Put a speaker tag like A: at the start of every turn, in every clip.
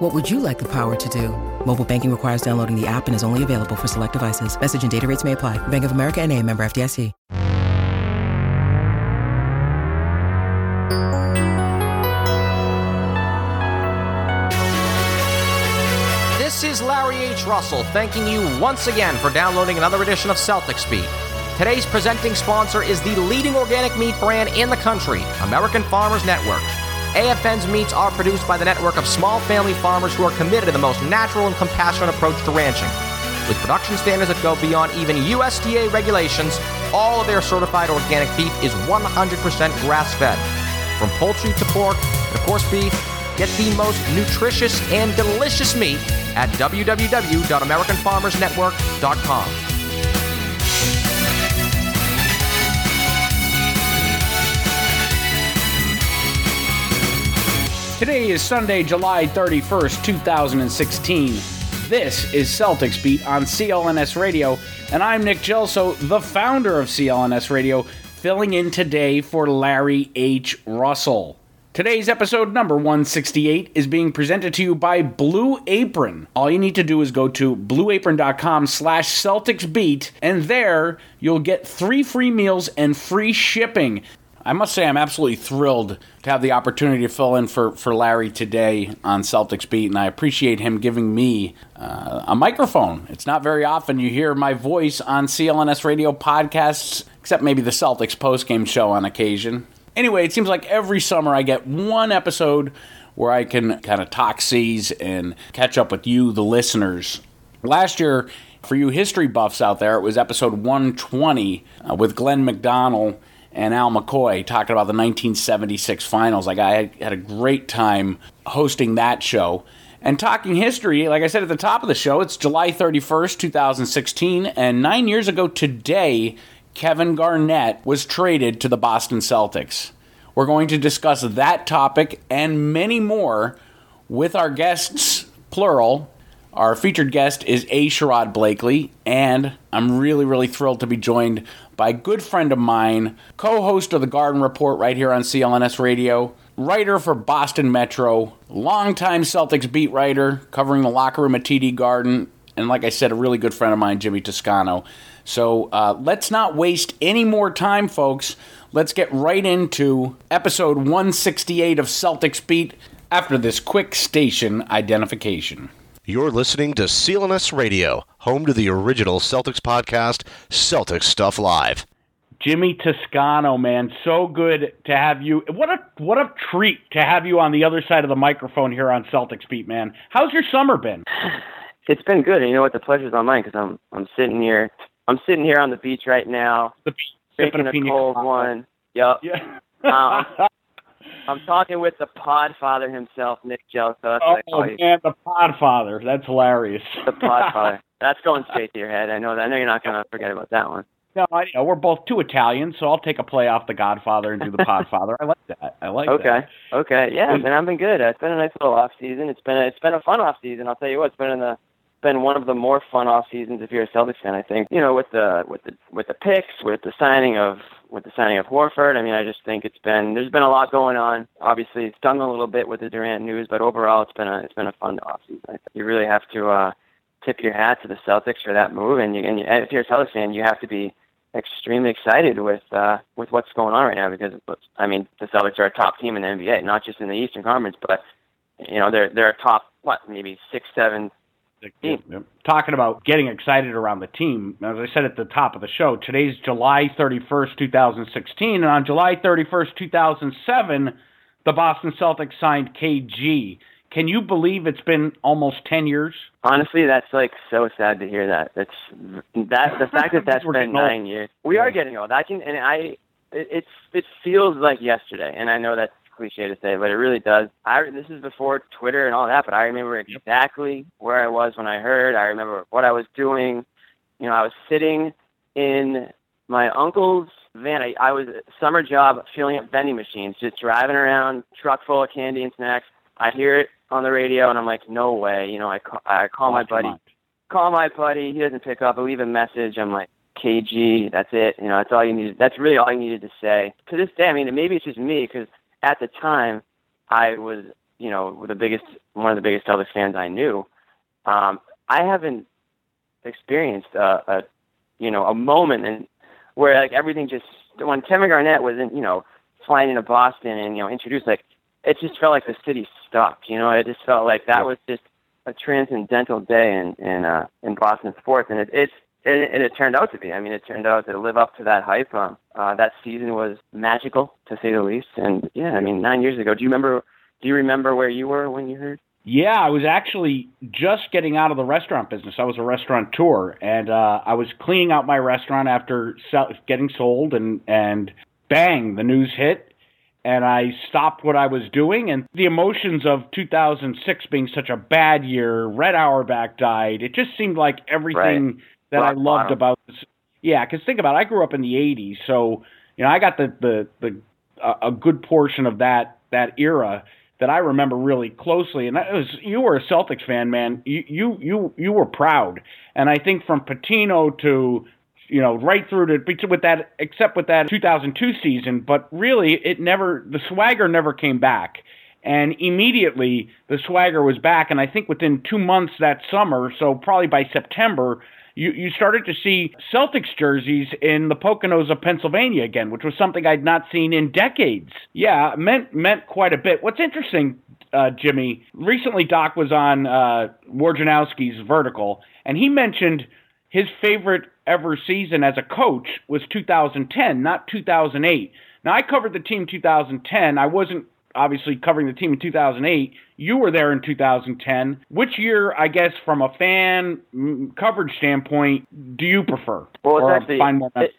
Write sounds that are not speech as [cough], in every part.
A: What would you like the power to do? Mobile banking requires downloading the app and is only available for select devices. Message and data rates may apply. Bank of America and a member FDIC.
B: This is Larry H. Russell thanking you once again for downloading another edition of Celtics Beat. Today's presenting sponsor is the leading organic meat brand in the country, American Farmers Network. AFN's meats are produced by the network of small family farmers who are committed to the most natural and compassionate approach to ranching. With production standards that go beyond even USDA regulations, all of their certified organic beef is 100% grass fed. From poultry to pork, and of course beef, get the most nutritious and delicious meat at www.americanfarmersnetwork.com.
C: Today is Sunday, July 31st, 2016. This is Celtics Beat on CLNS Radio, and I'm Nick Gelso, the founder of CLNS Radio, filling in today for Larry H. Russell. Today's episode number 168 is being presented to you by Blue Apron. All you need to do is go to blueapron.com slash Celtics Beat, and there you'll get three free meals and free shipping. I must say, I'm absolutely thrilled to have the opportunity to fill in for, for Larry today on Celtics Beat, and I appreciate him giving me uh, a microphone. It's not very often you hear my voice on CLNS radio podcasts, except maybe the Celtics postgame show on occasion. Anyway, it seems like every summer I get one episode where I can kind of talk C's and catch up with you, the listeners. Last year, for you history buffs out there, it was episode 120 uh, with Glenn McDonald and Al McCoy talking about the 1976 finals. Like I had a great time hosting that show. And talking history, like I said at the top of the show, it's July 31st, 2016, and nine years ago today, Kevin Garnett was traded to the Boston Celtics. We're going to discuss that topic and many more with our guests, plural. Our featured guest is A. Sherrod Blakely, and I'm really, really thrilled to be joined by a good friend of mine, co host of the Garden Report right here on CLNS Radio, writer for Boston Metro, longtime Celtics beat writer covering the locker room at TD Garden, and like I said, a really good friend of mine, Jimmy Toscano. So uh, let's not waste any more time, folks. Let's get right into episode 168 of Celtics Beat after this quick station identification.
D: You're listening to CLNS Radio, home to the original Celtics podcast, Celtics Stuff Live.
C: Jimmy Toscano, man, so good to have you. What a what a treat to have you on the other side of the microphone here on Celtics Beat, man. How's your summer been? [sighs]
E: It's been good. And you know what? The pleasure's on mine because I'm I'm sitting here. I'm sitting here on the beach right now,
C: The
E: drinking a cold one. Yep.
C: Yeah.
E: Um, [laughs] I'm talking with the Podfather himself, Nick Gelso.
C: Oh
E: I call
C: man, the Podfather. That's hilarious.
E: The Podfather. [laughs] That's going straight to your head. I know that. I know you're not going to forget about that one.
C: No, I, you know, we're both two Italians, so I'll take a play off the Godfather and do the Podfather. I like that. I like
E: Okay.
C: that.
E: Okay. Okay. Yeah, man, I've been good. It's been a nice little off season. It's been a, it's been a fun off season. I'll tell you what. It's been in the been one of the more fun off seasons if you're a Celtics fan. I think you know with the with the with the picks, with the signing of with the signing of Horford. I mean, I just think it's been there's been a lot going on. Obviously, it's stung a little bit with the Durant news, but overall, it's been a it's been a fun off season. I think you really have to uh, tip your hat to the Celtics for that move, and you, and you, if you're a Celtics fan, you have to be extremely excited with uh, with what's going on right now because I mean the Celtics are a top team in the NBA, not just in the Eastern Conference, but you know they're they're a top what maybe six seven team.
C: Yep. Talking about getting excited around the team, as I said at the top of the show, today's July 31st, 2016, and on July 31st, 2007, the Boston Celtics signed KG. Can you believe it's been almost 10 years?
E: Honestly, that's like so sad to hear that. That's that the [laughs] fact that that's been
C: getting old.
E: nine years. We are getting old. I can and I it, it's it feels like yesterday, and I know that's cliche to say, but it really does. I this is before Twitter and all that, but I remember exactly where I was when I heard. I remember what I was doing. You know, I was sitting in my uncle's van. I, I was summer job filling up vending machines, just driving around, truck full of candy and snacks. I hear it on the radio, and I'm like, no way. You know, I call, I call my buddy, call my buddy. He doesn't pick up. I leave a message. I'm like, KG, that's it. You know, that's all you needed. That's really all you needed to say. To this day, I mean, maybe it's just me because at the time, I was, you know, the biggest, one of the biggest Celtics fans I knew. Um, I haven't experienced a, a, you know, a moment and where like everything just when Kevin Garnett was in, you know, flying into Boston and you know introduced, like it just felt like the city stopped. You know, it just felt like that was just a transcendental day in in uh, in Boston sports, and it, it's and, and it turned out to be. I mean, it turned out to live up to that hype. Um, uh, that season was magical, to say the least. And yeah, I mean, nine years ago. Do you remember? Do you remember where you were when you heard?
C: Yeah, I was actually just getting out of the restaurant business. I was a restaurateur, and uh, I was cleaning out my restaurant after sell- getting sold, and and bang, the news hit, and I stopped what I was doing, and the emotions of 2006 being such a bad year, Red Auerbach died. It just seemed like everything
E: Right.
C: that I loved
E: bottom.
C: about this. Yeah, because think about it, I grew up in the '80s, so you know I got the the the a a good portion of that that era that I remember really closely. And that was you were a Celtics fan, man. You you you you were proud, and I think from Pitino to you know right through to with that except with that 2002 season, but really it never the swagger never came back. And immediately the swagger was back, and I think within two months that summer, so probably by September, you, you started to see Celtics jerseys in the Poconos of Pennsylvania again, which was something I'd not seen in decades. Yeah, meant meant quite a bit. What's interesting, uh, Jimmy, recently Doc was on uh, Wojnarowski's Vertical, and he mentioned his favorite ever season as a coach was 2010, not 2008. Now I covered the team 2010. I wasn't obviously covering the team in 2008. You were there in 2010. Which year, I guess, from a fan mm, coverage standpoint, do you prefer
E: Well, it's
C: or
E: actually-
C: find more
E: it-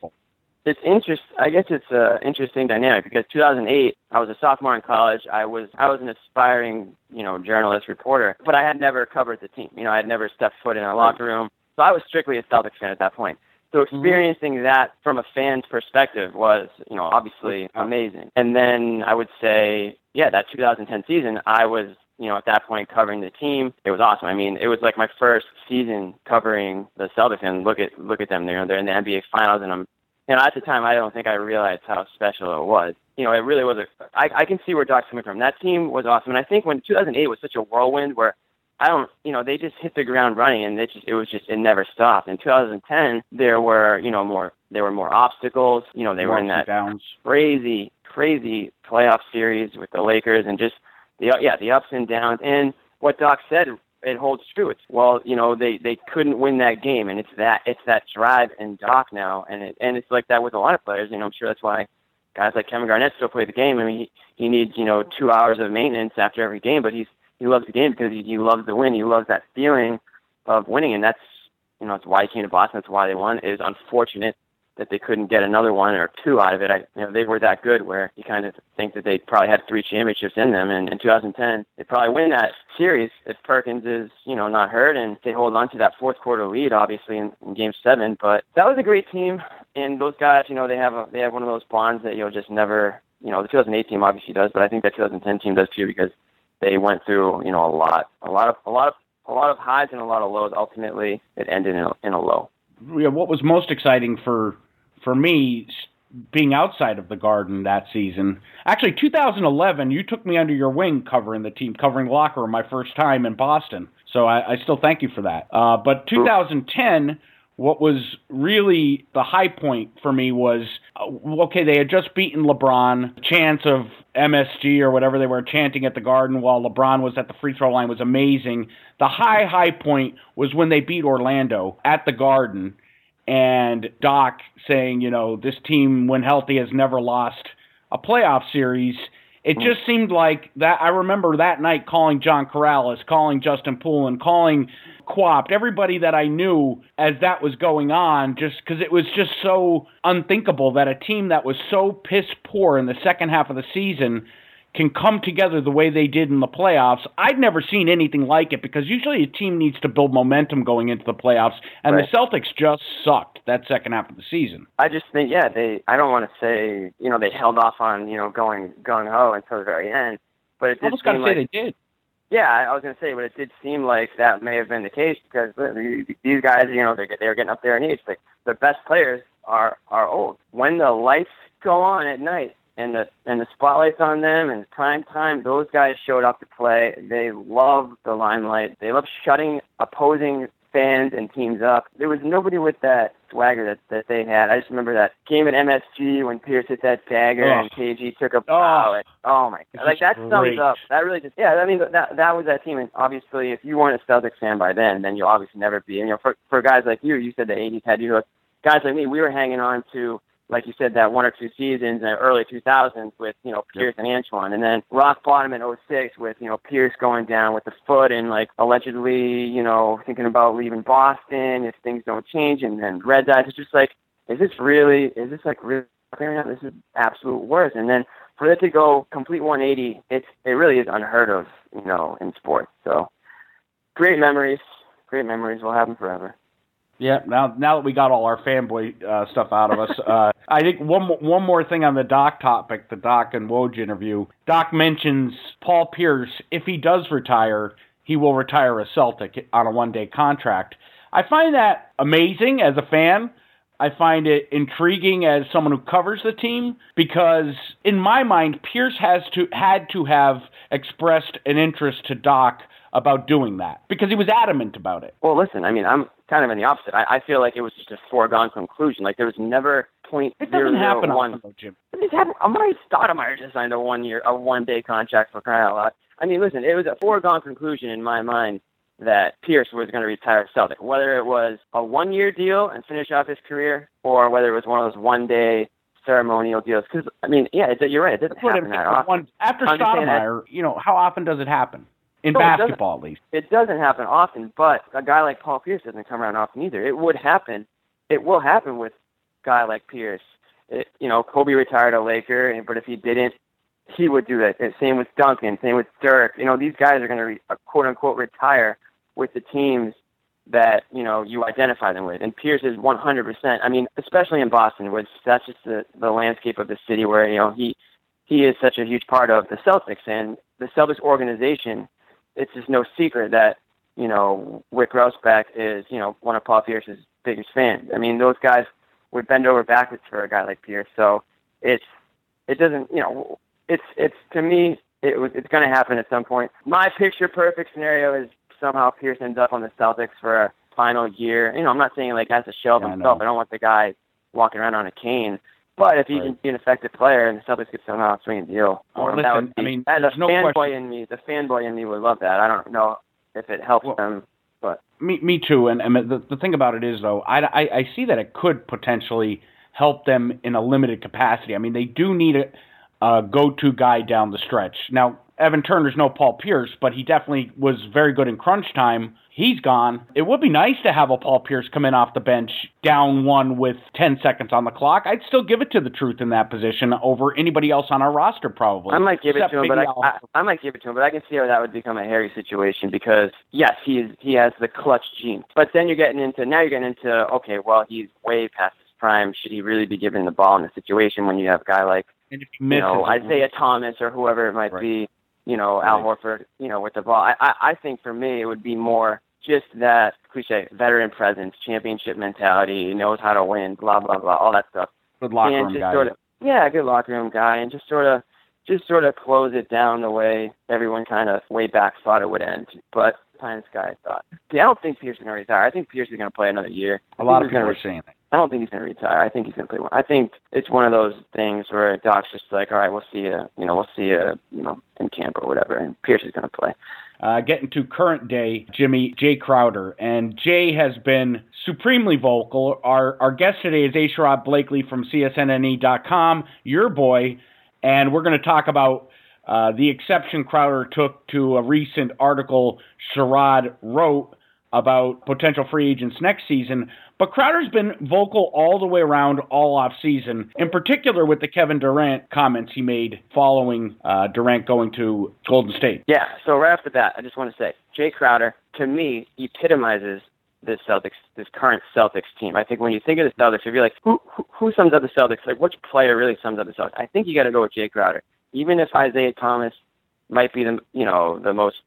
E: It's interest. I guess it's an interesting dynamic because 2008, I was a sophomore in college. I was I was an aspiring, you know, journalist reporter, but I had never covered the team. You know, I had never stepped foot in a locker room, so I was strictly a Celtics fan at that point. So mm-hmm. experiencing that from a fan's perspective was, you know, obviously amazing. And then I would say, yeah, that 2010 season, I was you know, at that point covering the team, it was awesome. I mean, it was like my first season covering the Celtics, and look at look at them. They're they're in the NBA Finals, and I'm, you know, at the time I don't think I realized how special it was. You know, it really was a. I I can see where Doc's coming from. That team was awesome, and I think when 2008 was such a whirlwind where. I don't, you know, they just hit the ground running, and it just, it was just, it never stopped. In 2010, there were, you know, more, there were more obstacles. You know, they were in that
C: downs.
E: crazy, crazy playoff series with the Lakers and just the yeah the ups and downs. And what Doc said, it holds true. It's well, you know, they they couldn't win that game, and it's that it's that drive in Doc now, and it and it's like that with a lot of players. You know, I'm sure that's why guys like Kevin Garnett still play the game. I mean, he he needs you know two hours of maintenance after every game, but he's he loves the game because he, he loves the win. He loves that feeling of winning, and that's you know that's why he came to Boston. That's why they won. It is unfortunate that they couldn't get another one or two out of it. I, you know, they were that good where you kind of think that they probably had three championships in them. And in 2010, they probably win that series if Perkins is, you know, not hurt and they hold on to that fourth quarter lead, obviously in, in Game Seven. But that was a great team, and those guys, you know, they have a they have one of those bonds that you'll just never, you know, the 2008 team obviously does, but I think that 2010 team does too because they went through, you know, a lot, a lot of, a lot of, a lot of highs and a lot of lows. Ultimately, it ended in a, in a low.
C: Yeah, what was most exciting for for me being outside of the garden that season actually 2011 you took me under your wing covering the team covering locker room my first time in boston so i, I still thank you for that uh, but 2010 what was really the high point for me was uh, okay they had just beaten lebron chance of msg or whatever they were chanting at the garden while lebron was at the free throw line was amazing the high high point was when they beat orlando at the garden and Doc saying, you know, this team, when healthy, has never lost a playoff series. It hmm. just seemed like that. I remember that night calling John Corrales, calling Justin Poulin, calling Quapt, everybody that I knew as that was going on, just because it was just so unthinkable that a team that was so piss poor in the second half of the season can come together the way they did in the playoffs. I'd never seen anything like it because usually a team needs to build momentum going into the playoffs, and
E: Right.
C: the Celtics just sucked. That second half of the season.
E: I just think, yeah, they. I don't want to say, you know, they held off on, you know, going gung ho until the very end, but it did
C: Almost got to
E: seem
C: say
E: like
C: they did.
E: Yeah, I I was going to say, but it did seem like that may have been the case because these guys, you know, they're they're getting up there in age. Like the best players are are old. When the lights go on at night and the and the spotlight's on them and prime time, those guys showed up to play. They love the limelight. They love shutting opposing fans and teams up. There was nobody with that swagger that that they had. I just remember that game at MSG when Pierce hit that dagger
C: Oh.
E: and KG took a oh. bow. and- Oh my god! Like that
C: great.
E: sums up. That really just yeah. I mean that that was that team. And obviously, if you weren't a Celtics fan by then, then you'll obviously never be. And you know, for for guys like you, you said the '80s had you. Look, guys like me, we were hanging on to. Like you said, that one or two seasons in the early 2000s with, you know, Pierce and Antoine. And then rock bottom in 06 with, you know, Pierce going down with the foot and, like, allegedly, you know, thinking about leaving Boston if things don't change. And then Red Eyes. It's just like, is this really, is this, like, really clearing out? This is absolute worst. And then for it to go complete 180, it's, it really is unheard of, you know, in sports. So great memories. Great memories. We'll have them forever.
C: Yeah, now now that we got all our fanboy uh, stuff out of us, uh, [laughs] I think one one more thing on the Doc topic, the Doc and Woj interview. Doc mentions Paul Pierce. If he does retire, he will retire a Celtic on a one day contract. I find that amazing as a fan. I find it intriguing as someone who covers the team because in my mind Pierce has to had to have expressed an interest to Doc about doing that because he was adamant about it.
E: Well, listen, I mean, I'm kind of in the opposite. I, I feel like it was just a foregone conclusion. Like there was never point
C: It doesn't happen
E: one.
C: often, though, Jim.
E: It just happened. Amar'e Stoudemire just signed a one year, a one day contract for crying out loud. I mean, listen, it was a foregone conclusion in my mind that Pierce was going to retire Celtic, whether it was a one year deal and finish off his career, or whether it was one of those one day ceremonial deals. Because I mean, yeah, it, you're right. It doesn't
C: That's
E: happen that often.
C: one, after
E: I'm just saying that-
C: Stoudemire, you know, how often does it happen? In
E: No, it doesn't.
C: basketball, at least.
E: it doesn't happen often, but a guy like Paul Pierce doesn't come around often either. It would happen. It will happen with a guy like Pierce. It, you know, Kobe retired a Laker, and- but if he didn't, he would do that. And Same with Duncan. Same with Dirk. You know, these guys are going to re, uh, quote unquote retire with the teams that you know you identify them with. And Pierce is 100%. I mean, especially in Boston, where that's just the the landscape of the city, where you know he he is such a huge part of the Celtics and the Celtics organization it's just no secret that you know Rick Grousbeck is you know one of Paul Pierce's biggest fans. I mean, those guys would bend over backwards for a guy like Pierce. So it's it doesn't you know it's it's to me it was it's going to happen at some point. My picture perfect scenario is somehow Pierce ends up on the Celtics for a final year. You know, I'm not saying like as a shell of
C: Yeah,
E: himself.
C: know.
E: I don't want the guy walking around on a cane. But if he
C: Right.
E: can be an effective player and the Celtics could somehow swing a deal, um,
C: listen,
E: that would be,
C: I mean,
E: as a
C: no
E: fanboy
C: question-
E: in me, the fanboy in me would love that. I don't know if it helps
C: Well-
E: them, but
C: Me, me too. And, and the, the thing about it is, though, I, I, I see that it could potentially help them in a limited capacity. I mean, they do need a, a go-to guy down the stretch. Now, Evan Turner's no Paul Pierce, but he definitely was very good in crunch time. He's gone. It would be nice to have a Paul Pierce come in off the bench down one with 10 seconds on the clock. I'd still give it to the truth in that position over anybody else on our roster, probably.
E: I might give it to him. But I, I, I might give it to him. But I can see how that would become a hairy situation because yes, he is he has the clutch gene. But then you're getting into now you're getting into okay, well he's way past his prime. Should he really be given the ball in a situation when you have a guy like
C: and if he
E: you know Isaiah Thomas or whoever it might
C: Right.
E: be, you know Al Horford, you know with the ball. I, I I think for me it would be more just that cliche veteran presence, championship mentality, knows how to win, blah blah blah, all that stuff.
C: good locker
E: and
C: room
E: just
C: guy.
E: sort of yeah, good locker room guy, and just sort of just sort of close it down the way everyone kind of way back thought it would end. But Pine Sky thought, yeah, I don't think Pierce is going to retire. I think Pierce is going to play another year.
C: a lot of people
E: gonna
C: are saying that.
E: I don't think he's going to retire. I think he's going to play one. I think it's one of those things where Doc's just like, all right, we'll see you, you know, we'll see you, you know, in camp or whatever, and Pierce is going to play.
C: Uh, getting to current day, Jimmy Jae Crowder, and Jae has been supremely vocal. Our our guest today is A. Sherrod Blakely from CSNNE.com, your boy, and we're going to talk about uh, the exception Crowder took to a recent article Sherrod wrote about potential free agents next season. But Crowder's been vocal all the way around all off season, in particular with the Kevin Durant comments he made following uh, Durant going to Golden State.
E: Yeah. So right off the bat, I just want to say, Jae Crowder to me epitomizes this Celtics, this current Celtics team. I think when you think of the Celtics, if you're like, who who, who sums up the Celtics? Like, which player really sums up the Celtics? I think you got to go with Jae Crowder. Even if Isaiah Thomas might be the you know the most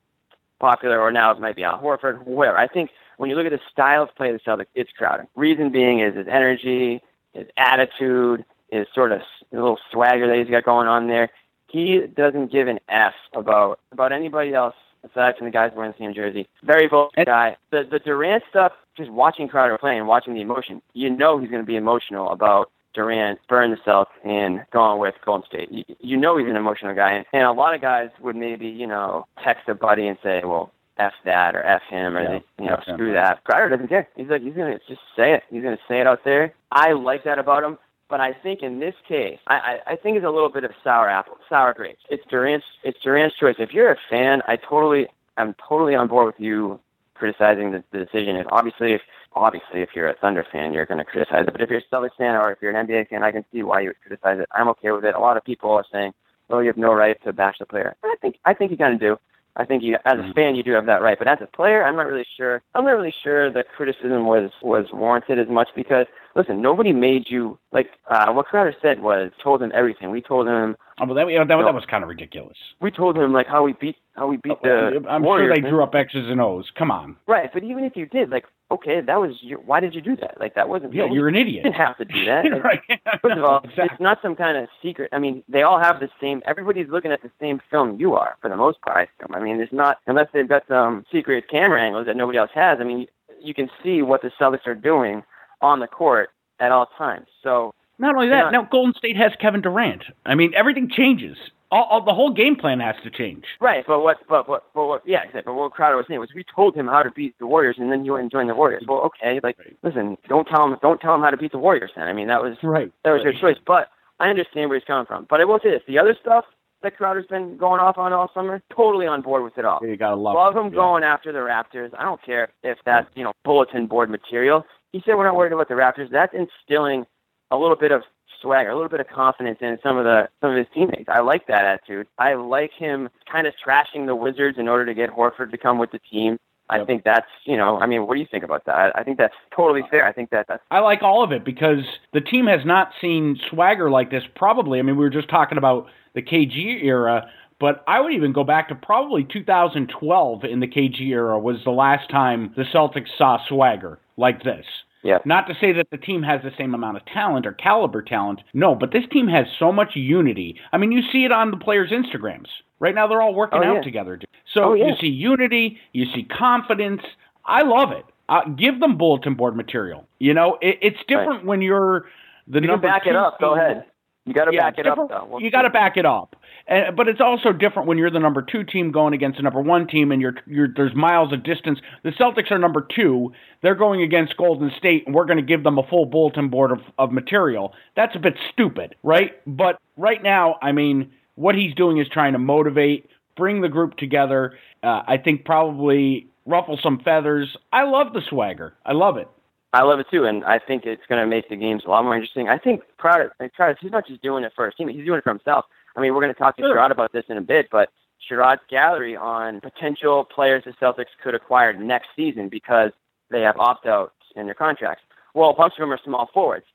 E: popular, or now it might be Al Horford, whoever. I think when you look at the style of play of the Celtics, it's Crowder. Reason being is his energy, his attitude, his sort of little swagger that he's got going on there. He doesn't give an F about about anybody else aside from the guys wearing the same jersey. Very vocal guy. The the Durant stuff, just watching Crowder play and watching the emotion, you know he's going to be emotional about Durant burn the Celtics and going with Golden State. You, you know he's an emotional guy, and a lot of guys would maybe you know text a buddy and say, well. F that or F him or
C: Yeah,
E: you know screw that. Crowder doesn't care. He's like he's gonna just say it. He's gonna say it out there. I like that about him. But I think in this case, I, I, I think it's a little bit of sour apple, sour grapes. It's Durant's, it's Durant's choice. If you're a fan, I totally, I'm totally on board with you criticizing the, the decision. If obviously, if obviously, if you're a Thunder fan, you're going to criticize it. But if you're a Celtics fan or if you're an NBA fan, I can see why you would criticize it. I'm okay with it. A lot of people are saying, "Oh, you have no right to bash the player." I think, I think you kind of do. I think you, as a mm-hmm. fan, you do have that right. But as a player, I'm not really sure. I'm not really sure the criticism was was warranted as much because listen, nobody made you like uh, what Crowder said was told him everything. We told him
C: Oh, but that, that, that was kind of ridiculous.
E: we told him like how we beat how we beat the
C: I'm
E: Warriors.
C: sure they drew up X's and O's. Come on.
E: right, but even if you did, like okay, that was your, why did you do that? Like that wasn't
C: Yeah, you're an idiot.
E: You didn't have to do that. [laughs]
C: Right. [laughs]
E: First of all,
C: exactly.
E: it's not some kind of secret. I mean, they all have the same. Everybody's looking at the same film you are, for the most part. I assume. I mean, it's not unless they've got some secret camera angles that nobody else has. I mean, you can see what the Celtics are doing on the court at all times. So
C: Not only that,
E: not-
C: now Golden State has Kevin Durant. I mean, everything changes. All, all, the whole game plan has to change.
E: right, but what? But what? But what? Yeah, exactly. But what Crowder was saying was, we told him how to beat the Warriors, and then you went and joined the Warriors. Well, okay, like listen, don't tell him. Don't tell him how to beat the Warriors. Then I mean, that was
C: Right.
E: that was your choice. But I understand where he's coming from. But I will say this: the other stuff that Crowder's been going off on all summer, totally on board with it all.
C: You gotta love,
E: Love him
C: Yeah.
E: going after the Raptors. I don't care if that's you know bulletin board material. He said we're not worried about the Raptors. That's instilling a little bit of swagger, a little bit of confidence in some of the some of his teammates. I like that attitude. I like him kind of trashing the Wizards in order to get Horford to come with the team. I
C: Yep.
E: think that's you know I mean what do you think about that? I, I think that's totally fair. I think that that's
C: I like all of it because the team has not seen swagger like this probably. I mean, we were just talking about the KG era, but I would even go back to probably 2012 in the KG era was the last time the Celtics saw swagger like this.
E: yeah.
C: Not to say that the team has the same amount of talent or caliber talent. No, but this team has so much unity. I mean, you see it on the players' Instagrams. Right now, they're all working
E: Oh,
C: out
E: yeah.
C: together. So
E: Oh, yeah.
C: you see unity, you see confidence. I love it. Uh, give them bulletin board material. You know, it, it's different when you're the
E: You can
C: number
E: back it up. Go ahead. You got to
C: Yeah,
E: back it up though. We'll
C: you got to back it up, and, but it's also different when you're the number two team going against the number one team, and you're, you're there's miles of distance. The Celtics are number two; they're going against Golden State, and we're going to give them a full bulletin board of, of material. That's a bit stupid, right? But right now, I mean, what he's doing is trying to motivate, bring the group together. Uh, I think probably ruffle some feathers. I love the swagger. I love it.
E: I love it too, and I think it's going to make the games a lot more interesting. I think Crowder, Crowder, he's not just doing it for his team; he's doing it for himself. I mean, we're going to talk to
C: Sure.
E: Sherrod about this in a bit, but Sherrod's gallery on potential players the Celtics could acquire next season because they have opt-outs in their contracts. Well, a bunch of them are small forwards.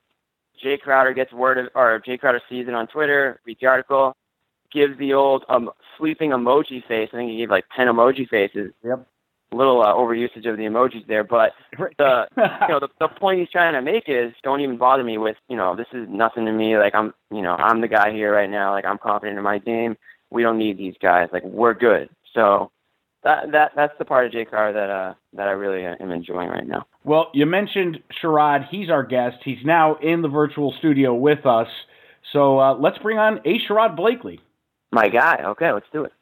E: Jae Crowder gets word of, or Jae Crowder sees it on Twitter, reads the article, gives the old um, sleeping emoji face. I think he gave like ten emoji faces.
C: Yep.
E: Little uh, overusage of the emojis there, but the [laughs] you know the, the point he's trying to make is don't even bother me with you know this is nothing to me like I'm you know I'm the guy here right now like I'm confident in my game we don't need these guys like we're good so that that that's the part of Jay Carr that uh that I really uh, am enjoying right now
C: Well, you mentioned Sherrod. He's our guest. He's now in the virtual studio with us. So uh, let's bring on A. Sherrod Blakely.
E: my guy okay let's do it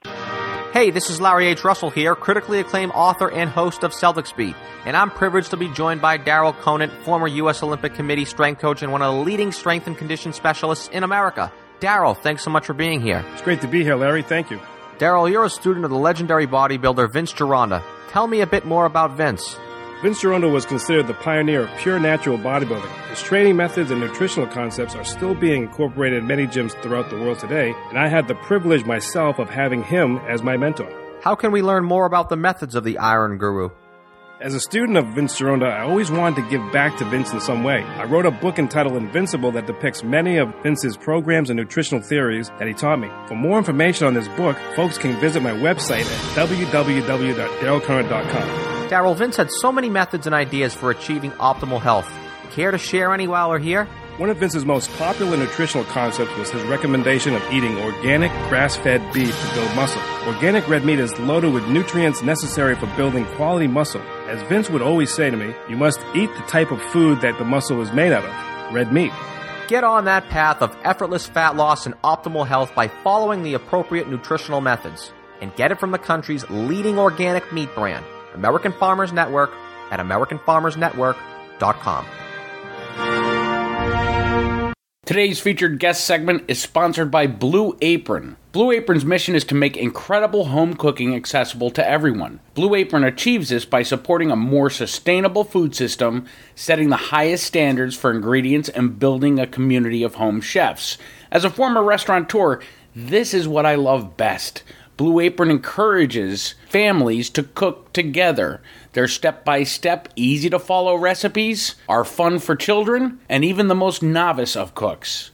B: Hey, this is Larry H. Russell here, critically acclaimed author and host of Celtics Beat, and I'm privileged to be joined by Daryl Conant, former U.S. Olympic Committee strength coach and one of the leading strength and condition specialists in America. Daryl, thanks so much for being here.
F: It's great to be here, Larry. Thank you.
B: Daryl, you're a student of the legendary bodybuilder Vince Gironda. Tell me a bit more about Vince.
F: Vince Gironda was considered the pioneer of pure natural bodybuilding. His training methods and nutritional concepts are still being incorporated in many gyms throughout the world today, and I had the privilege myself of having him as my mentor.
B: How can we learn more about the methods of the Iron Guru?
F: As a student of Vince Gironda, I always wanted to give back to Vince in some way. I wrote a book entitled Invincible that depicts many of Vince's programs and nutritional theories that he taught me. For more information on this book, folks can visit my website at www.darylkerner.com.
B: Daryl, Vince had so many methods and ideas for achieving optimal health. Care to share any while we're here?
F: One of Vince's most popular nutritional concepts was his recommendation of eating organic, grass fed beef to build muscle. Organic red meat is loaded with nutrients necessary for building quality muscle. As Vince would always say to me, you must eat the type of food that the muscle is made out of red meat.
B: Get on that path of effortless fat loss and optimal health by following the appropriate nutritional methods. And get it from the country's leading organic meat brand, American Farmers Network, at AmericanFarmersNetwork.com.
C: Today's featured guest segment is sponsored by Blue Apron. Blue Apron's mission is to make incredible home cooking accessible to everyone. Blue Apron achieves this by supporting a more sustainable food system, setting the highest standards for ingredients, and building a community of home chefs. As a former restaurateur, this is what I love best. Blue Apron encourages families to cook together. Their step by step, easy to follow recipes are fun for children and even the most novice of cooks.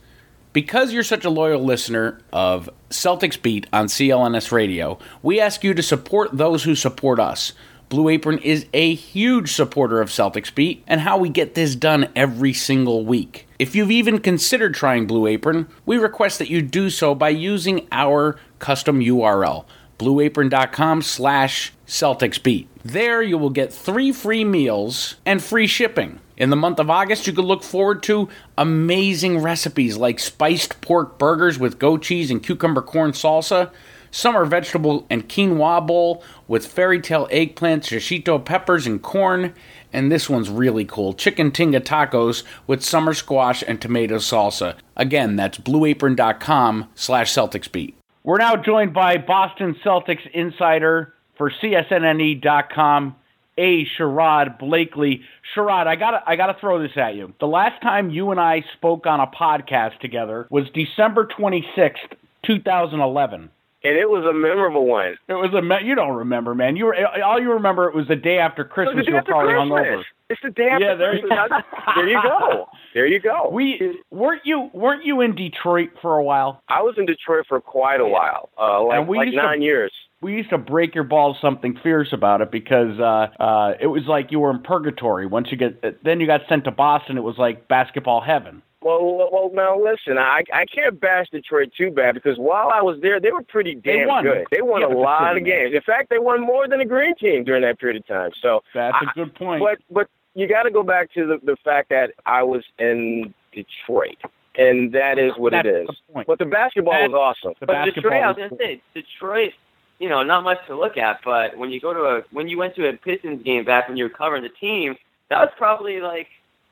C: Because you're such a loyal listener of Celtics Beat on CLNS Radio, we ask you to support those who support us. Blue Apron is a huge supporter of Celtics Beat and how we get this done every single week. If you've even considered trying Blue Apron, we request that you do so by using our custom URL, blueapron.com slash celticsbeat. There you will get three free meals and free shipping. In the month of August, you can look forward to amazing recipes like spiced pork burgers with goat cheese and cucumber corn salsa, summer vegetable and quinoa bowl with fairy tale eggplant, shishito peppers, and corn. And this one's really cool chicken tinga tacos with summer squash and tomato salsa. Again, that's blueapron.com slash celticsbeat. We're now joined by Boston Celtics insider for CSNNE.com, A. Sherrod Blakely. Sherrod, I gotta, I gotta throw this at you. The last time you and I spoke on a podcast together was December 26th, 2011.
G: And it was a memorable one.
C: It was a me- you don't remember, man. You were all you remember. It was the day after Christmas.
G: It was the day
C: you were probably
G: Christmas.
C: hungover.
G: It's the day after
C: Yeah, there-
G: Christmas. [laughs] there you go. There you go.
C: We weren't you weren't you in Detroit for a while?
G: I was in Detroit for quite a while, uh, like,
C: And we
G: like
C: used to-
G: nine years.
C: we used to break your balls something fierce about it because uh uh it was like you were in purgatory once you get then you got sent to Boston it was like basketball heaven
G: Well, well, well, now listen, I I can't bash Detroit too bad because while I was there, they were pretty
C: They
G: damn
C: won.
G: good. They won
C: Yeah,
G: a lot of
C: city, man.
G: games. In fact, they won more than a green team during that period of time. So
C: that's a
G: I-
C: good point
G: But but you got to go back to the the fact that I was in Detroit, and that is what
C: That's
G: it is.
C: the.
G: But the basketball
C: That-
G: was awesome.
C: the
E: But
C: basketball
E: Detroit, I was
C: was
E: gonna say Detroit. You know, not much to look at, but when you go to a when you went to a Pistons game back when you were covering the team, that was probably like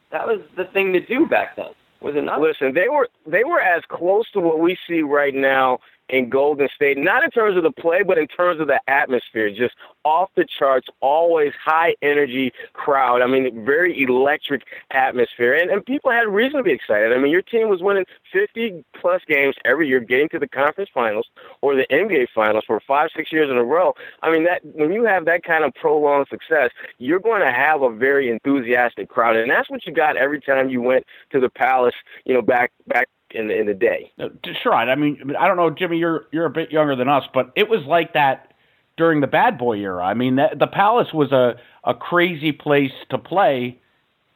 E: that was the thing to do back then. Was it not?
G: Listen, they were they were as close to what we see right now in Golden State, not in terms of the play, but in terms of the atmosphere. Just off the charts, always high energy crowd. I mean, very electric atmosphere, and and people had reason to be excited. I mean, your team was winning 50 plus games every year, getting to the conference finals or the NBA finals for five, six years in a row. I mean, that when you have that kind of prolonged success, you're going to have a very enthusiastic crowd, and that's what you got every time you went to the Palace. You know, back back in in the day.
C: Sure I mean I don't know Jimmy you're you're a bit younger than us but it was like that during the bad boy era I mean that, the Palace was a a crazy place to play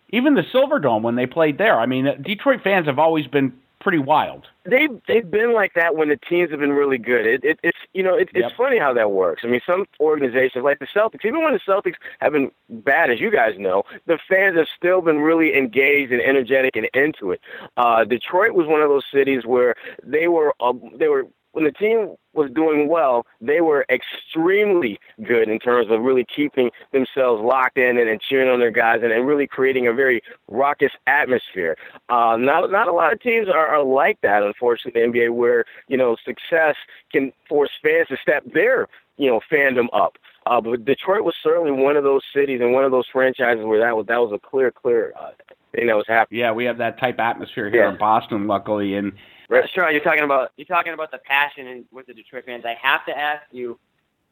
C: even the Silverdome when they played there I mean Detroit fans have always been pretty wild
G: They've they've been like that when the teams have been really good. It, it it's you know it,
C: Yep.
G: it's funny how that works. I mean, some organizations like the Celtics, even when the Celtics have been bad, as you guys know, the fans have still been really engaged and energetic and into it. Uh, Detroit was one of those cities where they were uh, they were when the team was doing well, they were extremely good in terms of really keeping themselves locked in and, and cheering on their guys and, and really creating a very raucous atmosphere. Uh, not not a lot of teams are, are like that, unfortunately, in the NBA, where you know success can force fans to step their you know fandom up. Uh, but Detroit was certainly one of those cities and one of those franchises where that was that was a clear, clear uh, thing that was happening.
C: yeah we have that type atmosphere here
G: Yeah.
C: in Boston luckily and
E: Right. Sure, you're talking about you're talking about the passion with the Detroit fans. I have to ask you,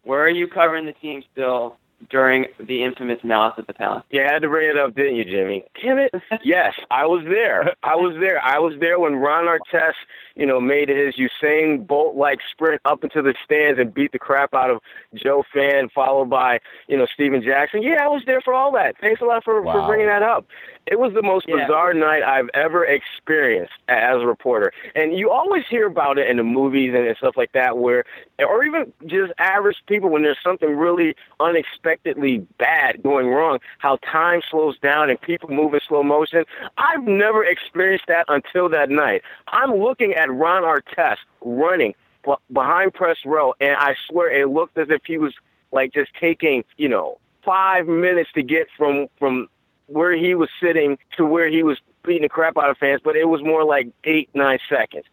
E: where are you covering the team still during the infamous Malice at the Palace.
G: You had to bring it up, didn't you, Jimmy? Damn it! [laughs] yes, I was there. I was there. I was there when Ron Artest, you know, made his Usain Bolt-like sprint up into the stands and beat the crap out of Joe Fan, followed by you know Stephen Jackson. Yeah, I was there for all that. Thanks a lot for,
C: Wow.
G: for bringing that up. It was the most
E: Yeah.
G: bizarre night I've ever experienced as a reporter. And you always hear about it in the movies and stuff like that, where, or even just average people, when there's something really unexpectedly bad going wrong, how time slows down and people move in slow motion. I've never experienced that until that night. I'm looking at Ron Artest running behind press row, and I swear it looked as if he was like just taking, you know, five minutes to get from from where he was sitting to where he was beating the crap out of fans, but it was more like eight, nine seconds.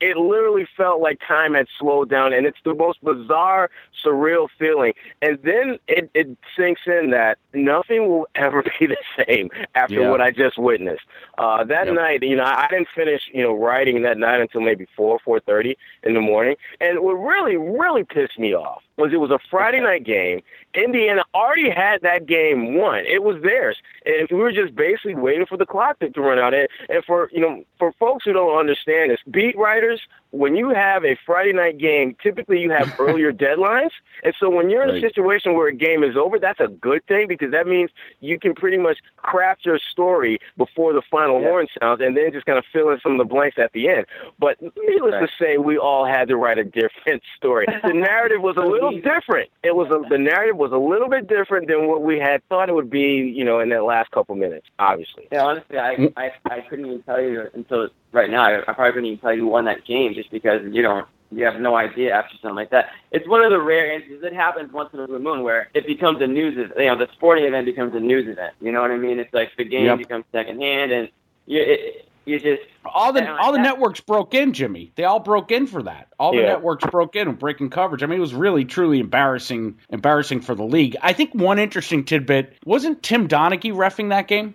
G: It literally felt like time had slowed down, and it's the most bizarre, surreal feeling. And then it, it sinks in that nothing will ever [laughs] be the same after
C: Yeah.
G: what I just witnessed. Uh, that
C: Yep.
G: night, you know, I didn't finish, you know, writing that night until maybe four, four thirty in the morning. And what really, really pissed me off was it was a Friday night game. Indiana already had that game won. It was theirs, and we were just basically waiting for the clock to, run out. And, and for you know, for folks who don't understand this, beat writers, when you have a Friday night game, typically you have [laughs] earlier deadlines, and so when you're in
C: Right.
G: a situation where a game is over, that's a good thing because that means you can pretty much craft your story before the final
E: Yeah.
G: horn sounds, and then just kind of fill in some of the blanks at the end. But needless
E: Right.
G: to say, we all had to write a [laughs] different story. The narrative was a little different. It was a, the narrative was a little bit different than what we had thought it would be, you know, in that last couple minutes. Obviously,
E: Yeah, honestly, I, I I couldn't even tell you until right now. I, I probably couldn't even tell you who won that game just because you don't you have no idea after something like that. It's one of the rare instances it happens once in a blue moon where it becomes a news event. You know, the sporting event becomes a news event. You know what I mean? It's like the game
C: Yep.
E: becomes secondhand, and you it, you just
C: All the all the
E: that-
C: networks broke in, Jimmy. They all broke in for that. All the
G: Yeah.
C: networks broke in, and breaking coverage. I mean, it was really truly embarrassing, embarrassing for the league. I think one interesting tidbit wasn't Tim Donaghy refing that game.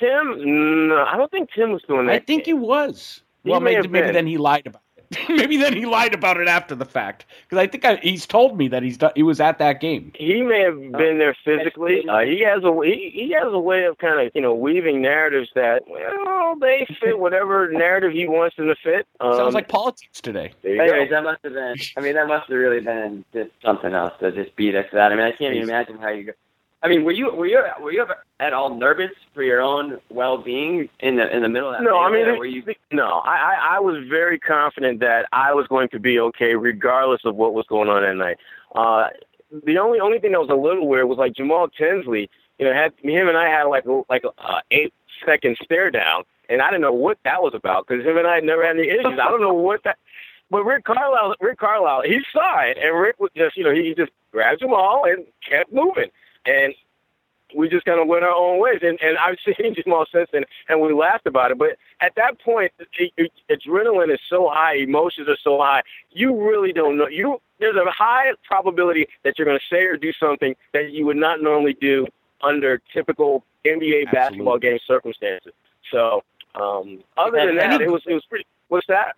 G: Tim. No, I don't think Tim was doing that.
C: I think he was.
G: He
C: well, maybe, maybe then he lied about it. [laughs] maybe then he lied about it after the fact because I think I, he's told me that he's done, he was at that game.
G: He may have been there physically. Uh, he has a he, he has a way of kind of you know weaving narratives that well they fit whatever narrative he wants them to fit. Um,
C: Sounds like politics today.
G: there you
E: Anyways,
G: go.
E: that must have been. I mean, that must have really been just something else to just beat us to that. I mean, I can't even imagine how you. I mean, were you were you were you ever at all nervous for your own well being in the in the middle of that?
G: No, I mean,
E: were you?
G: no, I, I I was very confident that I was going to be okay regardless of what was going on that night. Uh, the only only thing that was a little weird was like Jamal Tinsley. You know, had him and I had like a, like a uh, eight second stare down, and I didn't know what that was about because him and I had never had any issues. I don't know what that. But Rick Carlisle, Rick Carlisle, he saw it, and Rick was just, you know, he just grabbed Jamal and kept moving, and we just kind of went our own ways. And and I've [laughs] seen Jamal since then, and we laughed about it. But at that point, it, it, adrenaline is so high, emotions are so high. You really don't know. You there's a high probability that you're going to say or do something that you would not normally do under typical NBA basketball game circumstances. So, um, other than that,
C: Any-
G: it was it was pretty. What's that?